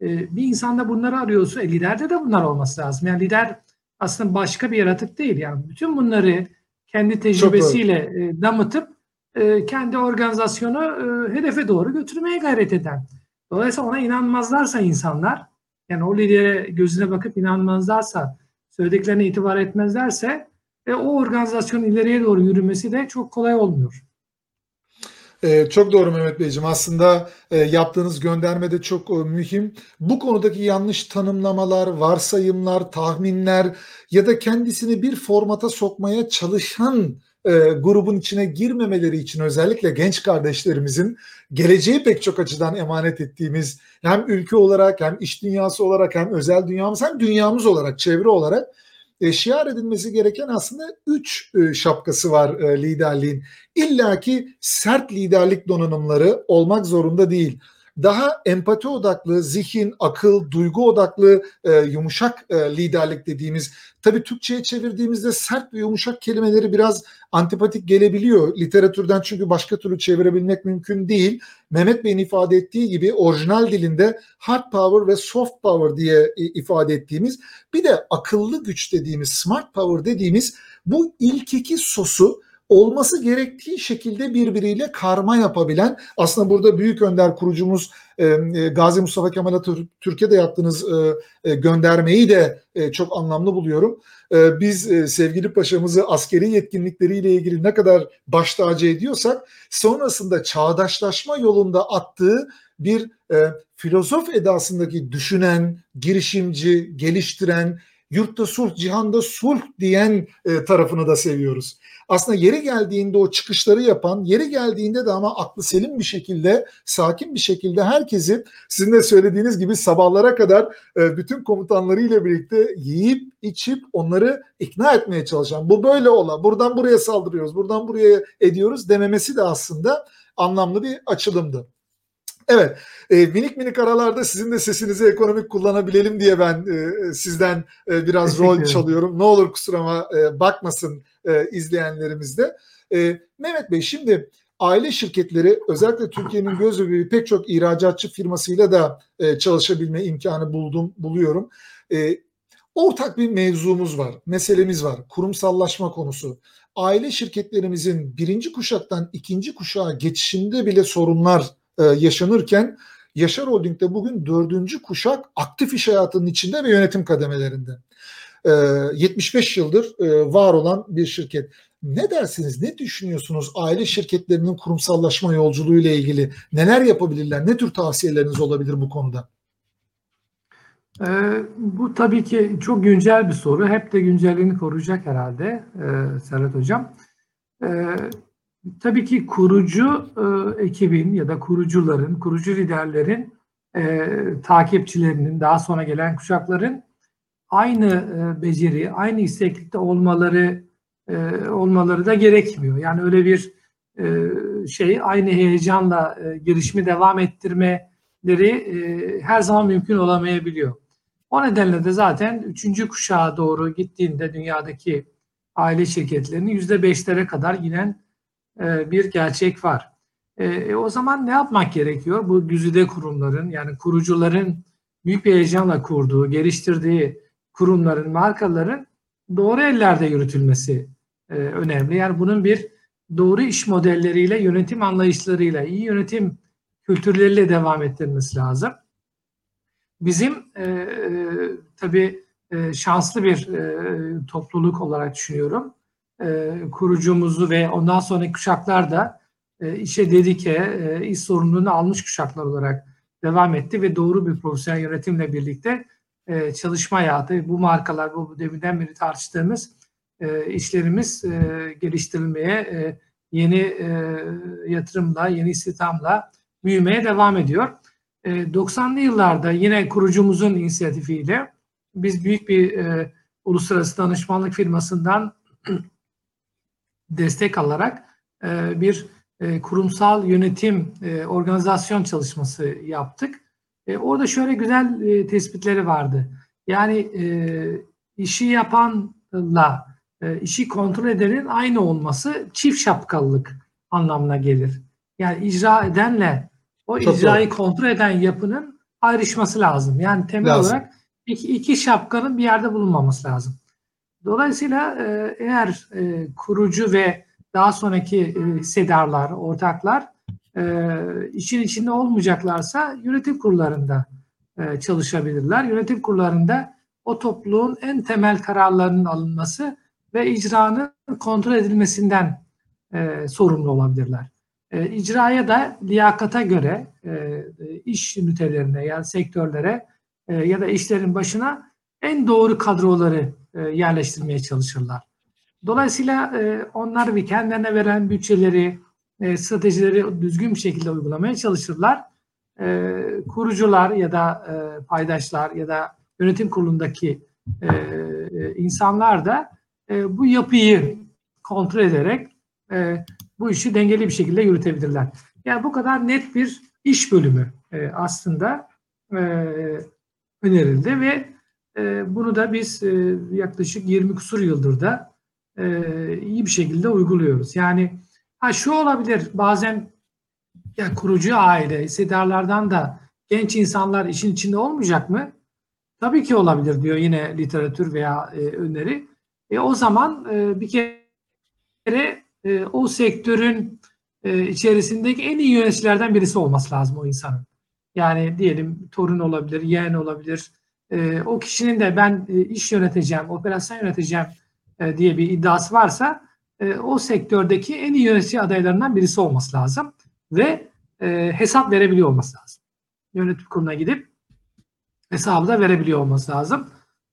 bir insanda bunları arıyorsa e, liderde de bunlar olması lazım. Yani lider aslında başka bir yaratık değil. Yani bütün bunları kendi tecrübesiyle e, damıtıp e, kendi organizasyonu e, hedefe doğru götürmeye gayret eden. Dolayısıyla ona inanmazlarsa insanlar, yani o lidere gözüne bakıp inanmazlarsa, söylediklerine itibar etmezlerse e, o organizasyonun ileriye doğru yürümesi de çok kolay olmuyor. Ee, çok doğru Mehmet Beyciğim. Aslında e, yaptığınız gönderme de çok e, mühim. Bu konudaki yanlış tanımlamalar, varsayımlar, tahminler ya da kendisini bir formata sokmaya çalışan e, grubun içine girmemeleri için özellikle genç kardeşlerimizin geleceği pek çok açıdan emanet ettiğimiz hem ülke olarak hem iş dünyası olarak hem özel dünyamız hem dünyamız olarak, çevre olarak e, şiar edilmesi gereken aslında üç e, şapkası var e, liderliğin. İlla ki sert liderlik donanımları olmak zorunda değil daha empati odaklı, zihin, akıl, duygu odaklı e, yumuşak e, liderlik dediğimiz tabii Türkçe'ye çevirdiğimizde sert ve yumuşak kelimeleri biraz antipatik gelebiliyor literatürden çünkü başka türlü çevirebilmek mümkün değil. Mehmet Bey'in ifade ettiği gibi orijinal dilinde hard power ve soft power diye ifade ettiğimiz bir de akıllı güç dediğimiz smart power dediğimiz bu ilk iki sosu olması gerektiği şekilde birbiriyle karma yapabilen aslında burada büyük önder kurucumuz e, e Gazi Mustafa Kemal Atatürk'e yaptığınız e, e, göndermeyi de e, çok anlamlı buluyorum. E, biz e, sevgili paşamızı askeri yetkinlikleriyle ilgili ne kadar baş tacı ediyorsak sonrasında çağdaşlaşma yolunda attığı bir e, filozof edasındaki düşünen, girişimci, geliştiren, yurtta sulh, cihanda sulh diyen e, tarafını da seviyoruz aslında yeri geldiğinde o çıkışları yapan, yeri geldiğinde de ama aklı selim bir şekilde, sakin bir şekilde herkesi sizin de söylediğiniz gibi sabahlara kadar e, bütün komutanlarıyla birlikte yiyip içip onları ikna etmeye çalışan, bu böyle ola, buradan buraya saldırıyoruz, buradan buraya ediyoruz dememesi de aslında anlamlı bir açılımdı. Evet, e, minik minik aralarda sizin de sesinizi ekonomik kullanabilelim diye ben e, sizden e, biraz rol çalıyorum. Ne olur kusuruma e, bakmasın e, izleyenlerimiz de. E, Mehmet Bey şimdi aile şirketleri özellikle Türkiye'nin göz bebeği pek çok ihracatçı firmasıyla da e, çalışabilme imkanı buldum buluyorum. E, ortak bir mevzumuz var, meselemiz var. Kurumsallaşma konusu. Aile şirketlerimizin birinci kuşaktan ikinci kuşağa geçişinde bile sorunlar e, yaşanırken Yaşar Holding'de bugün dördüncü kuşak aktif iş hayatının içinde ve yönetim kademelerinde. 75 yıldır var olan bir şirket. Ne dersiniz, ne düşünüyorsunuz aile şirketlerinin kurumsallaşma yolculuğu ile ilgili? Neler yapabilirler, ne tür tavsiyeleriniz olabilir bu konuda? Ee, bu tabii ki çok güncel bir soru. Hep de güncelliğini koruyacak herhalde e, Serhat Hocam. Ee, tabii ki kurucu e, ekibin ya da kurucuların, kurucu liderlerin, e, takipçilerinin, daha sonra gelen kuşakların aynı e, beceri, aynı isteklikte olmaları e, olmaları da gerekmiyor. Yani öyle bir e, şey aynı heyecanla e, girişimi devam ettirmeleri e, her zaman mümkün olamayabiliyor. O nedenle de zaten üçüncü kuşağa doğru gittiğinde dünyadaki aile şirketlerinin yüzde beşlere kadar inen e, bir gerçek var. E, e, o zaman ne yapmak gerekiyor? Bu güzide kurumların yani kurucuların büyük bir heyecanla kurduğu, geliştirdiği kurumların, markaların doğru ellerde yürütülmesi e, önemli. Yani bunun bir doğru iş modelleriyle, yönetim anlayışlarıyla, iyi yönetim kültürleriyle devam ettirilmesi lazım. Bizim e, e, tabii e, şanslı bir e, topluluk olarak düşünüyorum. E, kurucumuzu ve ondan sonraki kuşaklar da e, işe dedike, e, iş sorumluluğunu almış kuşaklar olarak devam etti ve doğru bir profesyonel yönetimle birlikte e, çalışma hayatı, bu markalar, bu deminden beri tartıştığımız e, işlerimiz e, geliştirilmeye, e, yeni e, yatırımla, yeni istihdamla büyümeye devam ediyor. 90'lı yıllarda yine kurucumuzun inisiyatifiyle biz büyük bir e, uluslararası danışmanlık firmasından destek alarak e, bir e, kurumsal yönetim e, organizasyon çalışması yaptık. E, orada şöyle güzel e, tespitleri vardı. Yani e, işi yapanla e, işi kontrol edenin aynı olması çift şapkalılık anlamına gelir. Yani icra edenle o Çok icrayı doğru. kontrol eden yapının ayrışması lazım. Yani temel lazım. olarak iki, iki şapkanın bir yerde bulunmaması lazım. Dolayısıyla e, eğer e, kurucu ve daha sonraki e, hissedarlar, ortaklar e, işin içinde olmayacaklarsa yönetim kurullarında çalışabilirler. Yönetim kurullarında o topluluğun en temel kararlarının alınması ve icranın kontrol edilmesinden sorumlu olabilirler. E, icraya da liyakata göre iş ünitelerine yani sektörlere ya da işlerin başına en doğru kadroları e, yerleştirmeye çalışırlar. Dolayısıyla e, onlar bir kendilerine veren bütçeleri, e, stratejileri düzgün bir şekilde uygulamaya çalışırlar. Kurucular ya da paydaşlar ya da yönetim kurulundaki insanlar da bu yapıyı kontrol ederek bu işi dengeli bir şekilde yürütebilirler. Yani bu kadar net bir iş bölümü aslında önerildi ve e, bunu da biz e, yaklaşık 20 kusur yıldır da e, iyi bir şekilde uyguluyoruz. Yani ha şu olabilir bazen ya kurucu aile, hissedarlardan da genç insanlar işin içinde olmayacak mı? Tabii ki olabilir diyor yine literatür veya e, öneri. E, o zaman e, bir kere o sektörün içerisindeki en iyi yöneticilerden birisi olması lazım o insanın. Yani diyelim torun olabilir, yeğen olabilir. E, o kişinin de ben e, iş yöneteceğim, operasyon yöneteceğim e, diye bir iddiası varsa e, o sektördeki en iyi yönetici adaylarından birisi olması lazım. Ve hesap verebiliyor olması lazım. Yönetim kuruluna gidip hesabı da verebiliyor olması lazım.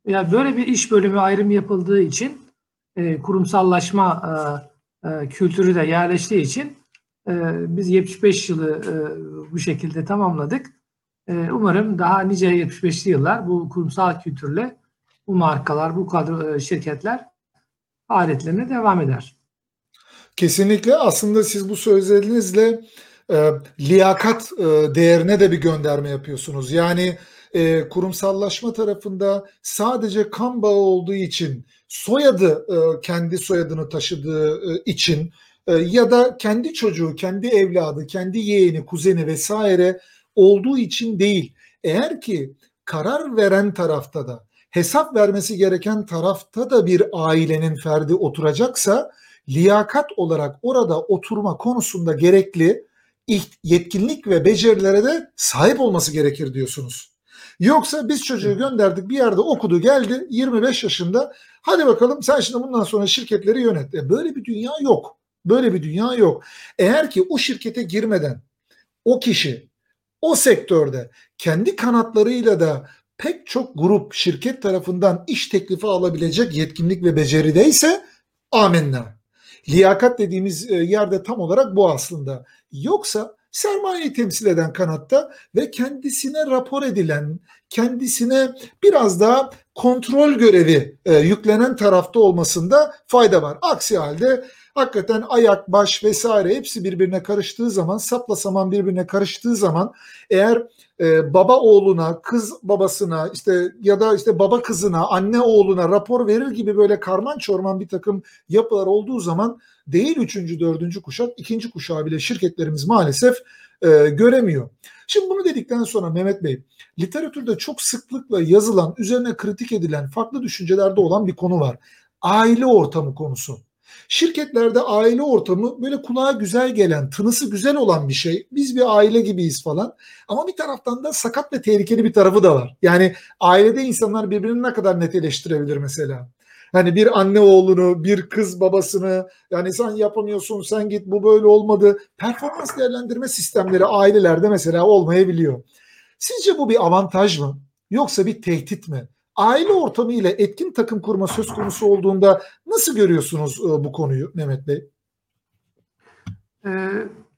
Yani böyle bir iş bölümü ayrım yapıldığı için kurumsallaşma kültürü de yerleştiği için e, biz 75 yılı bu şekilde tamamladık. E, umarım daha nice 75'li yıllar bu kurumsal kültürle bu markalar, bu kadro e, şirketler faaliyetlerine devam eder. Kesinlikle aslında siz bu sözlerinizle e, liyakat e, değerine de bir gönderme yapıyorsunuz. Yani e, kurumsallaşma tarafında sadece kan bağı olduğu için soyadı e, kendi soyadını taşıdığı e, için e, ya da kendi çocuğu, kendi evladı, kendi yeğeni, kuzeni vesaire olduğu için değil. Eğer ki karar veren tarafta da hesap vermesi gereken tarafta da bir ailenin ferdi oturacaksa liyakat olarak orada oturma konusunda gerekli yetkinlik ve becerilere de sahip olması gerekir diyorsunuz. Yoksa biz çocuğu gönderdik bir yerde okudu geldi 25 yaşında hadi bakalım sen şimdi bundan sonra şirketleri yönet. E böyle bir dünya yok. Böyle bir dünya yok. Eğer ki o şirkete girmeden o kişi o sektörde kendi kanatlarıyla da pek çok grup şirket tarafından iş teklifi alabilecek yetkinlik ve becerideyse amenna. Liyakat dediğimiz e, yerde tam olarak bu aslında. Yoksa sermayeyi temsil eden kanatta ve kendisine rapor edilen, kendisine biraz daha kontrol görevi e, yüklenen tarafta olmasında fayda var. Aksi halde hakikaten ayak, baş vesaire hepsi birbirine karıştığı zaman, sapla saman birbirine karıştığı zaman eğer e, baba oğluna, kız babasına işte ya da işte baba kızına, anne oğluna rapor verir gibi böyle karman çorman bir takım yapılar olduğu zaman değil üçüncü, dördüncü kuşak, ikinci kuşağı bile şirketlerimiz maalesef e, göremiyor. Şimdi bunu dedikten sonra Mehmet Bey, literatürde çok sıklıkla yazılan, üzerine kritik edilen, farklı düşüncelerde olan bir konu var. Aile ortamı konusu. Şirketlerde aile ortamı böyle kulağa güzel gelen, tınısı güzel olan bir şey. Biz bir aile gibiyiz falan. Ama bir taraftan da sakat ve tehlikeli bir tarafı da var. Yani ailede insanlar birbirini ne kadar net eleştirebilir mesela. Hani bir anne oğlunu, bir kız babasını yani sen yapamıyorsun, sen git bu böyle olmadı. Performans değerlendirme sistemleri ailelerde mesela olmayabiliyor. Sizce bu bir avantaj mı? Yoksa bir tehdit mi? Aile ortamı ile etkin takım kurma söz konusu olduğunda nasıl görüyorsunuz e, bu konuyu Mehmet Bey? Ee,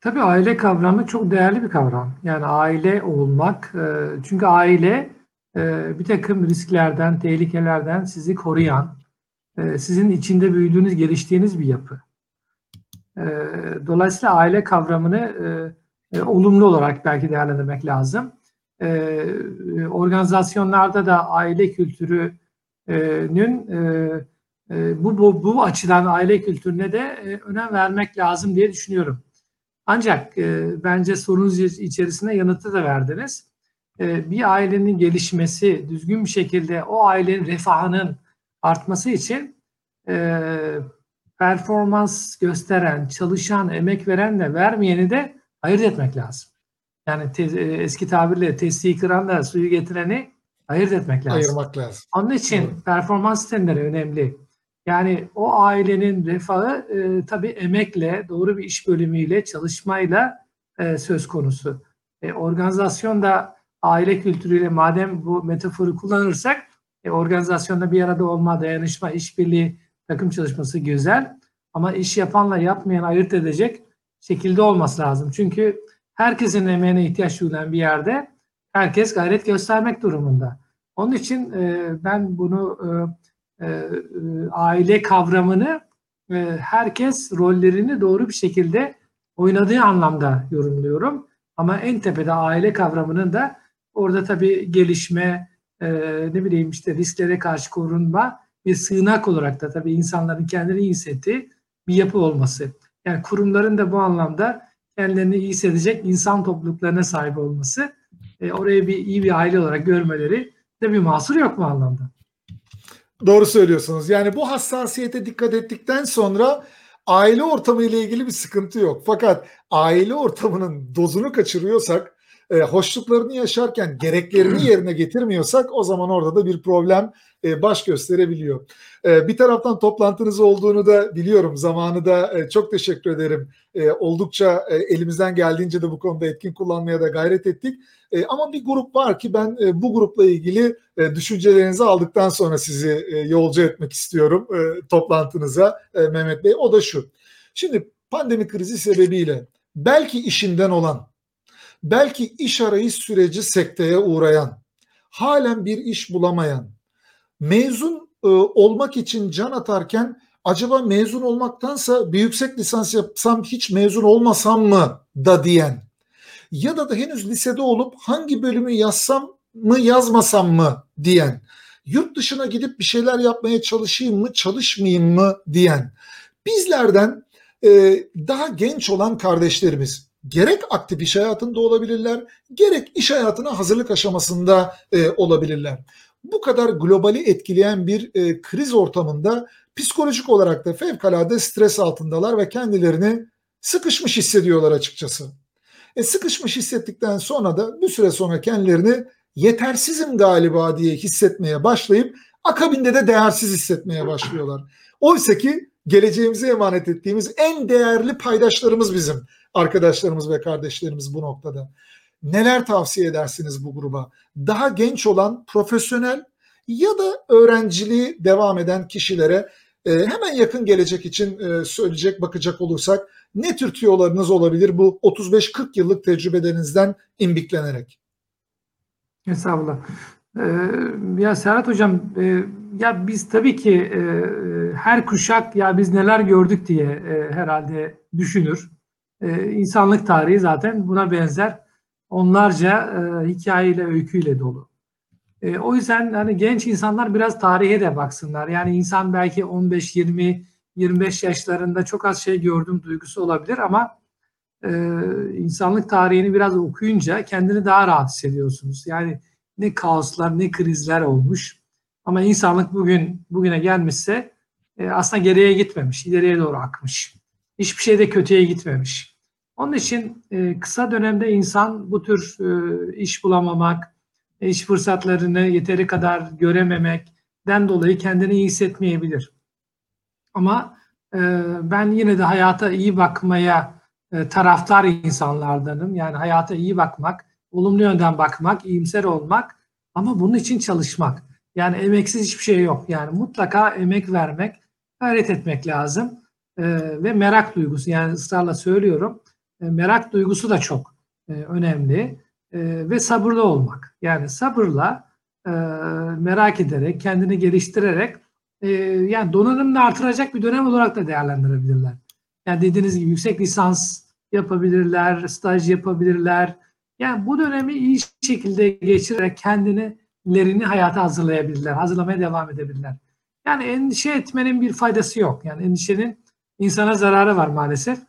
tabii aile kavramı çok değerli bir kavram. Yani aile olmak, e, çünkü aile e, bir takım risklerden, tehlikelerden sizi koruyan, e, sizin içinde büyüdüğünüz, geliştiğiniz bir yapı. E, dolayısıyla aile kavramını e, e, olumlu olarak belki değerlendirmek lazım e, organizasyonlarda da aile kültürünün e, e, bu, bu, bu açıdan aile kültürüne de e, önem vermek lazım diye düşünüyorum. Ancak e, bence sorunuz içerisinde yanıtı da verdiniz. E, bir ailenin gelişmesi, düzgün bir şekilde o ailenin refahının artması için e, performans gösteren, çalışan, emek veren de vermeyeni de ayırt etmek lazım. Yani te, e, eski tabirle testiyi kıranla suyu getireni ayırt etmek lazım. Ayırmak lazım. Onun için evet. performans sistemleri önemli. Yani o ailenin refahı e, tabii emekle, doğru bir iş bölümüyle, çalışmayla e, söz konusu. E, organizasyon da aile kültürüyle madem bu metaforu kullanırsak e, organizasyonda bir arada olma, dayanışma, işbirliği, takım çalışması güzel. Ama iş yapanla yapmayan ayırt edecek şekilde olması lazım. Çünkü herkesin emeğine ihtiyaç duyulan bir yerde herkes gayret göstermek durumunda. Onun için e, ben bunu e, e, aile kavramını e, herkes rollerini doğru bir şekilde oynadığı anlamda yorumluyorum. Ama en tepede aile kavramının da orada tabii gelişme, e, ne bileyim işte risklere karşı korunma bir sığınak olarak da tabii insanların kendini iyi hissettiği bir yapı olması. Yani kurumların da bu anlamda kendilerini iyi hissedecek insan topluluklarına sahip olması, e, orayı bir iyi bir aile olarak görmeleri de bir mahsur yok mu anlamda? Doğru söylüyorsunuz. Yani bu hassasiyete dikkat ettikten sonra aile ortamı ile ilgili bir sıkıntı yok. Fakat aile ortamının dozunu kaçırıyorsak, e, hoşluklarını yaşarken gereklerini yerine getirmiyorsak o zaman orada da bir problem e, baş gösterebiliyor. E, bir taraftan toplantınız olduğunu da biliyorum. Zamanı da e, çok teşekkür ederim. Oldukça elimizden geldiğince de bu konuda etkin kullanmaya da gayret ettik. Ama bir grup var ki ben bu grupla ilgili düşüncelerinizi aldıktan sonra sizi yolcu etmek istiyorum toplantınıza Mehmet Bey. O da şu. Şimdi pandemi krizi sebebiyle belki işinden olan, belki iş arayış süreci sekteye uğrayan, halen bir iş bulamayan, mezun e, olmak için can atarken acaba mezun olmaktansa bir yüksek lisans yapsam hiç mezun olmasam mı? da diyen ya da da henüz lisede olup hangi bölümü yazsam mı yazmasam mı diyen yurt dışına gidip bir şeyler yapmaya çalışayım mı çalışmayayım mı? diyen bizlerden e, daha genç olan kardeşlerimiz gerek aktif iş hayatında olabilirler gerek iş hayatına hazırlık aşamasında e, olabilirler bu kadar globali etkileyen bir e, kriz ortamında psikolojik olarak da fevkalade stres altındalar ve kendilerini sıkışmış hissediyorlar açıkçası. E, sıkışmış hissettikten sonra da bir süre sonra kendilerini yetersizim galiba diye hissetmeye başlayıp akabinde de değersiz hissetmeye başlıyorlar. Oysa ki geleceğimize emanet ettiğimiz en değerli paydaşlarımız bizim arkadaşlarımız ve kardeşlerimiz bu noktada. Neler tavsiye edersiniz bu gruba? Daha genç olan profesyonel ya da öğrenciliği devam eden kişilere e, hemen yakın gelecek için e, söyleyecek bakacak olursak ne tür tüyolarınız olabilir bu 35-40 yıllık tecrübelerinizden imbiklenerek? Estağfurullah. Ee, ya Serhat Hocam, e, ya biz tabii ki e, her kuşak ya biz neler gördük diye e, herhalde düşünür. E, insanlık tarihi zaten buna benzer onlarca e, hikayeyle, öyküyle dolu. E, o yüzden hani genç insanlar biraz tarihe de baksınlar. Yani insan belki 15, 20, 25 yaşlarında çok az şey gördüm duygusu olabilir ama e, insanlık tarihini biraz okuyunca kendini daha rahat hissediyorsunuz. Yani ne kaoslar ne krizler olmuş. Ama insanlık bugün bugüne gelmişse e, aslında geriye gitmemiş, ileriye doğru akmış. Hiçbir şey de kötüye gitmemiş. Onun için e, kısa dönemde insan bu tür e, iş bulamamak, iş fırsatlarını yeteri kadar görememekten dolayı kendini iyi hissetmeyebilir. Ama e, ben yine de hayata iyi bakmaya taraftar insanlardanım. Yani hayata iyi bakmak, olumlu yönden bakmak, iyimser olmak ama bunun için çalışmak. Yani emeksiz hiçbir şey yok. Yani mutlaka emek vermek, gayret etmek lazım. E, ve merak duygusu yani ısrarla söylüyorum. E, merak duygusu da çok e, önemli. E, ve sabırlı olmak. Yani sabırla merak ederek, kendini geliştirerek yani donanımını artıracak bir dönem olarak da değerlendirebilirler. Yani dediğiniz gibi yüksek lisans yapabilirler, staj yapabilirler. Yani bu dönemi iyi şekilde geçirerek kendilerini hayata hazırlayabilirler, hazırlamaya devam edebilirler. Yani endişe etmenin bir faydası yok. Yani endişenin insana zararı var maalesef.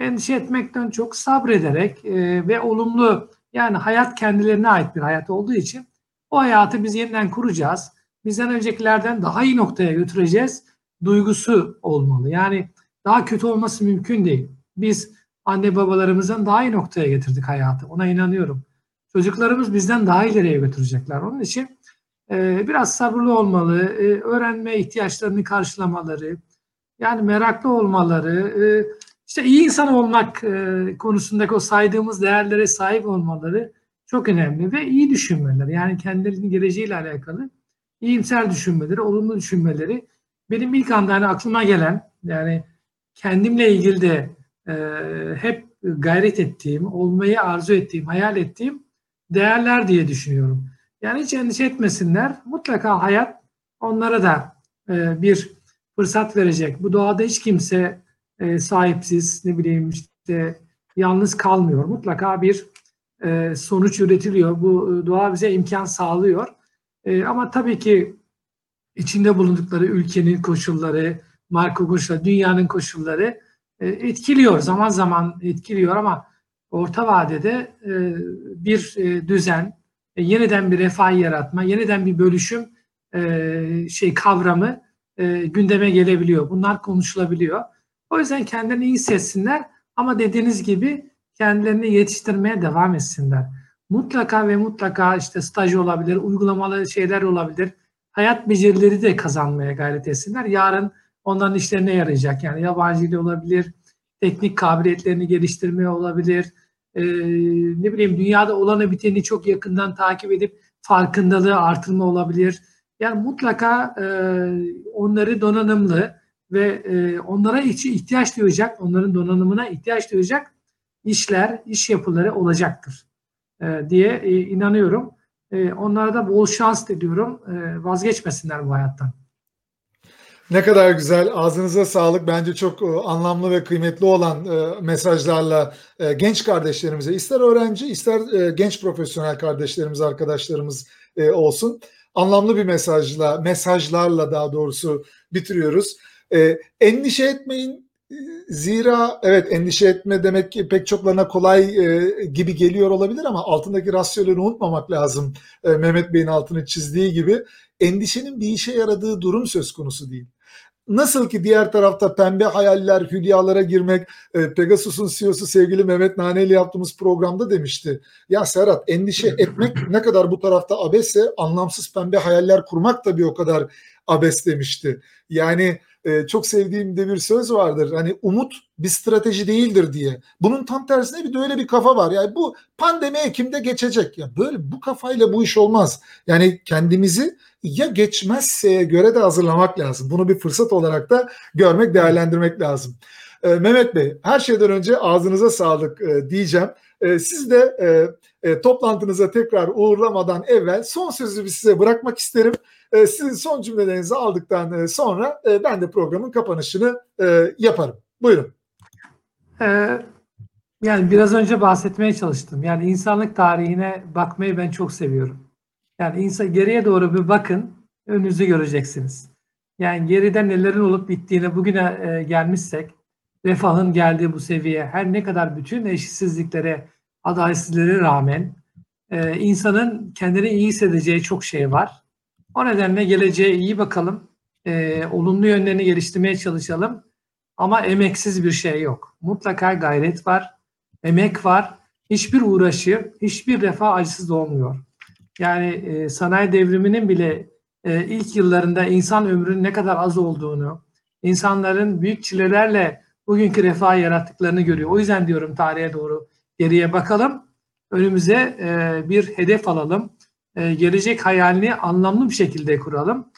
Endişe etmekten çok sabrederek e, ve olumlu yani hayat kendilerine ait bir hayat olduğu için o hayatı biz yeniden kuracağız. Bizden öncekilerden daha iyi noktaya götüreceğiz. Duygusu olmalı. Yani daha kötü olması mümkün değil. Biz anne babalarımızdan daha iyi noktaya getirdik hayatı. Ona inanıyorum. Çocuklarımız bizden daha ileriye götürecekler. Onun için e, biraz sabırlı olmalı, e, öğrenme ihtiyaçlarını karşılamaları, yani meraklı olmaları, e, işte iyi insan olmak e, konusundaki o saydığımız değerlere sahip olmaları çok önemli ve iyi düşünmeleri. Yani kendilerinin geleceğiyle alakalı iyimser düşünmeleri, olumlu düşünmeleri. Benim ilk anda hani aklıma gelen yani kendimle ilgili de e, hep gayret ettiğim, olmayı arzu ettiğim, hayal ettiğim değerler diye düşünüyorum. Yani hiç endişe etmesinler. Mutlaka hayat onlara da e, bir fırsat verecek. Bu doğada hiç kimse e, sahipsiz, ne bileyim işte yalnız kalmıyor. Mutlaka bir e, sonuç üretiliyor. Bu e, doğa bize imkan sağlıyor. E, ama tabii ki içinde bulundukları ülkenin koşulları, marka koşulları, dünyanın koşulları e, etkiliyor. Zaman zaman etkiliyor ama orta vadede e, bir e, düzen, e, yeniden bir refah yaratma, yeniden bir bölüşüm e, şey kavramı e, gündeme gelebiliyor. Bunlar konuşulabiliyor. O yüzden kendilerini iyi hissetsinler ama dediğiniz gibi kendilerini yetiştirmeye devam etsinler. Mutlaka ve mutlaka işte staj olabilir, uygulamalı şeyler olabilir. Hayat becerileri de kazanmaya gayret etsinler. Yarın onların işlerine yarayacak. Yani yabancı dil olabilir, teknik kabiliyetlerini geliştirmeye olabilir. Ee, ne bileyim dünyada olanı biteni çok yakından takip edip farkındalığı artırma olabilir. Yani mutlaka e, onları donanımlı, ve e, onlara ihtiyaç duyacak, onların donanımına ihtiyaç duyacak işler, iş yapıları olacaktır e, diye e, inanıyorum. E, onlara da bol şans diliyorum. E, vazgeçmesinler bu hayattan. Ne kadar güzel. Ağzınıza sağlık. Bence çok e, anlamlı ve kıymetli olan e, mesajlarla e, genç kardeşlerimize, ister öğrenci, ister genç profesyonel kardeşlerimiz, arkadaşlarımız olsun. Anlamlı bir mesajla, mesajlarla daha doğrusu bitiriyoruz. E, endişe etmeyin. Zira evet endişe etme demek ki pek çoklarına kolay e, gibi geliyor olabilir ama altındaki rasyonelu unutmamak lazım. E, Mehmet Bey'in altını çizdiği gibi endişenin bir işe yaradığı durum söz konusu değil. nasıl ki diğer tarafta pembe hayaller, hülyalara girmek, e, Pegasus'un CEO'su sevgili Mehmet Nane ile yaptığımız programda demişti. Ya Serhat endişe etmek ne kadar bu tarafta abesse anlamsız pembe hayaller kurmak da bir o kadar abes demişti. Yani e, çok sevdiğim de bir söz vardır. Hani umut bir strateji değildir diye. Bunun tam tersine bir de öyle bir kafa var. Yani bu pandemi Ekim'de geçecek. Ya böyle bu kafayla bu iş olmaz. Yani kendimizi ya geçmezseye göre de hazırlamak lazım. Bunu bir fırsat olarak da görmek, değerlendirmek lazım. E, Mehmet Bey, her şeyden önce ağzınıza sağlık e, diyeceğim. E, siz de e, e, toplantınıza tekrar uğurlamadan evvel son sözü size bırakmak isterim. E, sizin son cümlelerinizi aldıktan e, sonra e, ben de programın kapanışını e, yaparım. Buyurun. Ee, yani biraz önce bahsetmeye çalıştım. Yani insanlık tarihine bakmayı ben çok seviyorum. Yani insan geriye doğru bir bakın, önünüzü göreceksiniz. Yani geride nelerin olup bittiğine bugüne e, gelmişsek, refahın geldiği bu seviye, her ne kadar bütün eşitsizliklere, adaletsizliklere rağmen e, insanın kendini iyi hissedeceği çok şey var. O nedenle geleceğe iyi bakalım. E, olumlu yönlerini geliştirmeye çalışalım. Ama emeksiz bir şey yok. Mutlaka gayret var, emek var. Hiçbir uğraşı, hiçbir refah acısız olmuyor. Yani e, sanayi devriminin bile e, ilk yıllarında insan ömrünün ne kadar az olduğunu, insanların büyük çilelerle bugünkü refah yarattıklarını görüyor. O yüzden diyorum tarihe doğru geriye bakalım. Önümüze e, bir hedef alalım e, gelecek hayalini anlamlı bir şekilde kuralım.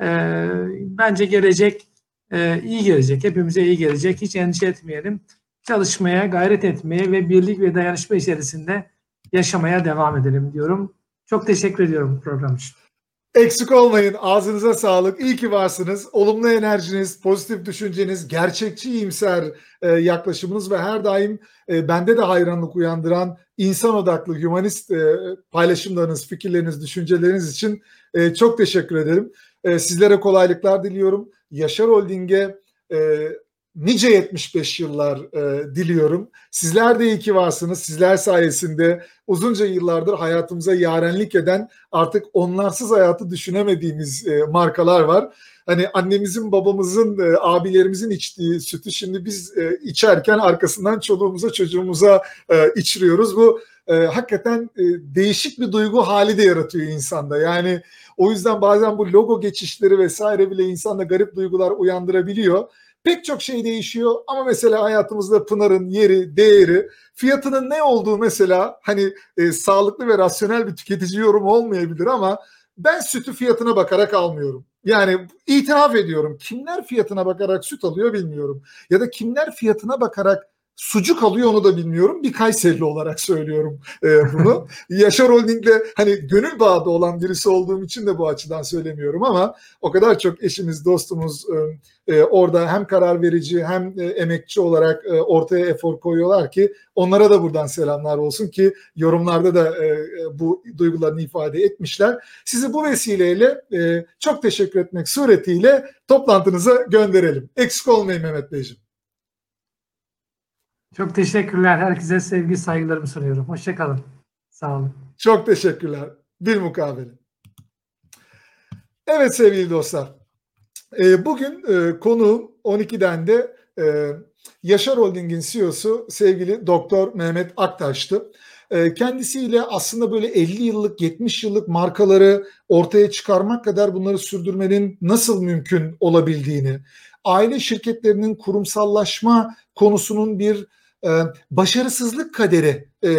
E, bence gelecek e, iyi gelecek, hepimize iyi gelecek. Hiç endişe etmeyelim. Çalışmaya, gayret etmeye ve birlik ve dayanışma içerisinde yaşamaya devam edelim diyorum. Çok teşekkür ediyorum program için. Eksik olmayın. Ağzınıza sağlık. İyi ki varsınız. Olumlu enerjiniz, pozitif düşünceniz, gerçekçi iyimser e, yaklaşımınız ve her daim e, bende de hayranlık uyandıran insan odaklı, humanist e, paylaşımlarınız, fikirleriniz, düşünceleriniz için e, çok teşekkür ederim. E, sizlere kolaylıklar diliyorum. Yaşar Holding'e e, nice 75 yıllar e, diliyorum. Sizler de iyi ki varsınız. Sizler sayesinde uzunca yıllardır hayatımıza yarenlik eden artık onlarsız hayatı düşünemediğimiz e, markalar var. Hani annemizin, babamızın, e, abilerimizin içtiği sütü şimdi biz e, içerken arkasından çoluğumuza, çocuğumuza e, içiriyoruz. Bu e, hakikaten e, değişik bir duygu hali de yaratıyor insanda. Yani o yüzden bazen bu logo geçişleri vesaire bile insanda garip duygular uyandırabiliyor. Pek çok şey değişiyor ama mesela hayatımızda Pınar'ın yeri, değeri, fiyatının ne olduğu mesela hani e, sağlıklı ve rasyonel bir tüketici yorum olmayabilir ama ben sütü fiyatına bakarak almıyorum. Yani itiraf ediyorum. Kimler fiyatına bakarak süt alıyor bilmiyorum. Ya da kimler fiyatına bakarak sucuk alıyor onu da bilmiyorum. Bir Kayserili olarak söylüyorum e, bunu. Yaşar Holding'le hani gönül bağda olan birisi olduğum için de bu açıdan söylemiyorum ama o kadar çok eşimiz, dostumuz e, e, orada hem karar verici hem e, emekçi olarak e, ortaya efor koyuyorlar ki onlara da buradan selamlar olsun ki yorumlarda da e, e bu duygularını ifade etmişler. Sizi bu vesileyle e, çok teşekkür etmek suretiyle toplantınıza gönderelim. Eksik olmayın Mehmet Beyciğim. Çok teşekkürler. Herkese sevgi saygılarımı sunuyorum. Hoşçakalın. Sağ olun. Çok teşekkürler. Bir mukabele. Evet sevgili dostlar. E, bugün e, konuğum 12'den de e, Yaşar Holding'in CEO'su sevgili Doktor Mehmet Aktaş'tı. E, kendisiyle aslında böyle 50 yıllık 70 yıllık markaları ortaya çıkarmak kadar bunları sürdürmenin nasıl mümkün olabildiğini, aile şirketlerinin kurumsallaşma konusunun bir e, başarısızlık kaderi e,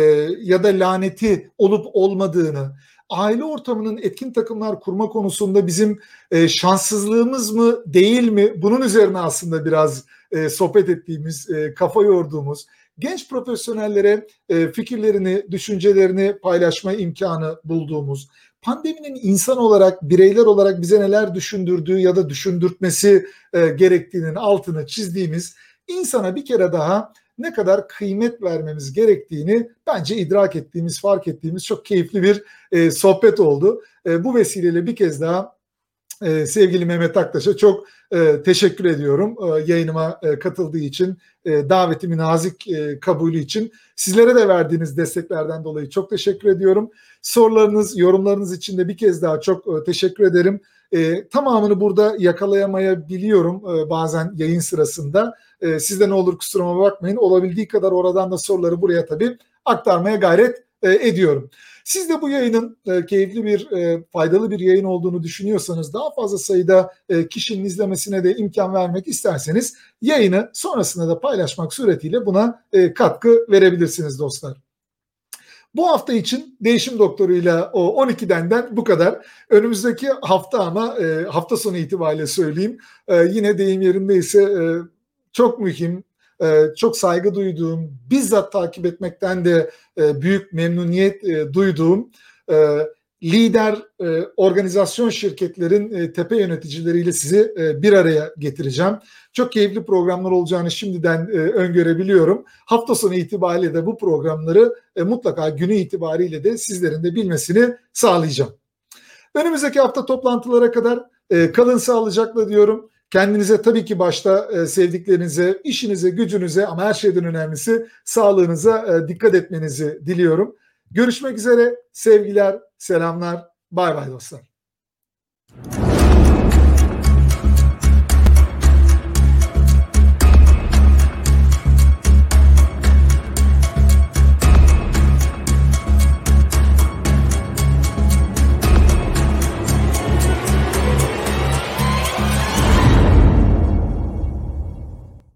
ya da laneti olup olmadığını, aile ortamının etkin takımlar kurma konusunda bizim e, şanssızlığımız mı değil mi? Bunun üzerine aslında biraz e, sohbet ettiğimiz, kafa yorduğumuz, genç profesyonellere fikirlerini, düşüncelerini paylaşma imkanı bulduğumuz, pandeminin insan olarak, bireyler olarak bize neler düşündürdüğü ya da düşündürtmesi gerektiğinin altını çizdiğimiz insana bir kere daha ne kadar kıymet vermemiz gerektiğini bence idrak ettiğimiz, fark ettiğimiz çok keyifli bir e, sohbet oldu. E, bu vesileyle bir kez daha e, sevgili Mehmet Aktaş'a çok e, teşekkür ediyorum e, yayınıma e, katıldığı için, e, davetimi nazik e, kabulü için. Sizlere de verdiğiniz desteklerden dolayı çok teşekkür ediyorum. Sorularınız, yorumlarınız için de bir kez daha çok e, teşekkür ederim. E, tamamını burada yakalayamayabiliyorum e, bazen yayın sırasında. E, siz de ne olur kusuruma bakmayın. Olabildiği kadar oradan da soruları buraya tabii aktarmaya gayret e, ediyorum. Siz de bu yayının e, keyifli bir, e, faydalı bir yayın olduğunu düşünüyorsanız, daha fazla sayıda e, kişinin izlemesine de imkan vermek isterseniz yayını sonrasında da paylaşmak suretiyle buna e, katkı verebilirsiniz dostlar. Bu hafta için değişim doktoruyla o 12'den bu kadar. Önümüzdeki hafta ama e, hafta sonu itibariyle söyleyeyim. E, yine deyim yerindeyse e, çok mühim, e, çok saygı duyduğum, bizzat takip etmekten de e, büyük memnuniyet e, duyduğum lider e, organizasyon şirketlerin e, tepe yöneticileriyle sizi e, bir araya getireceğim. Çok keyifli programlar olacağını şimdiden e, öngörebiliyorum. Hafta sonu itibariyle de bu programları e, mutlaka günü itibariyle de sizlerin de bilmesini sağlayacağım. Önümüzdeki hafta toplantılara kadar e, kalın sağlıcakla diyorum. Kendinize tabii ki başta e, sevdiklerinize, işinize, gücünüze ama her şeyden önemlisi sağlığınıza e, dikkat etmenizi diliyorum. Görüşmek üzere. Sevgiler, selamlar. Bay bay dostlar.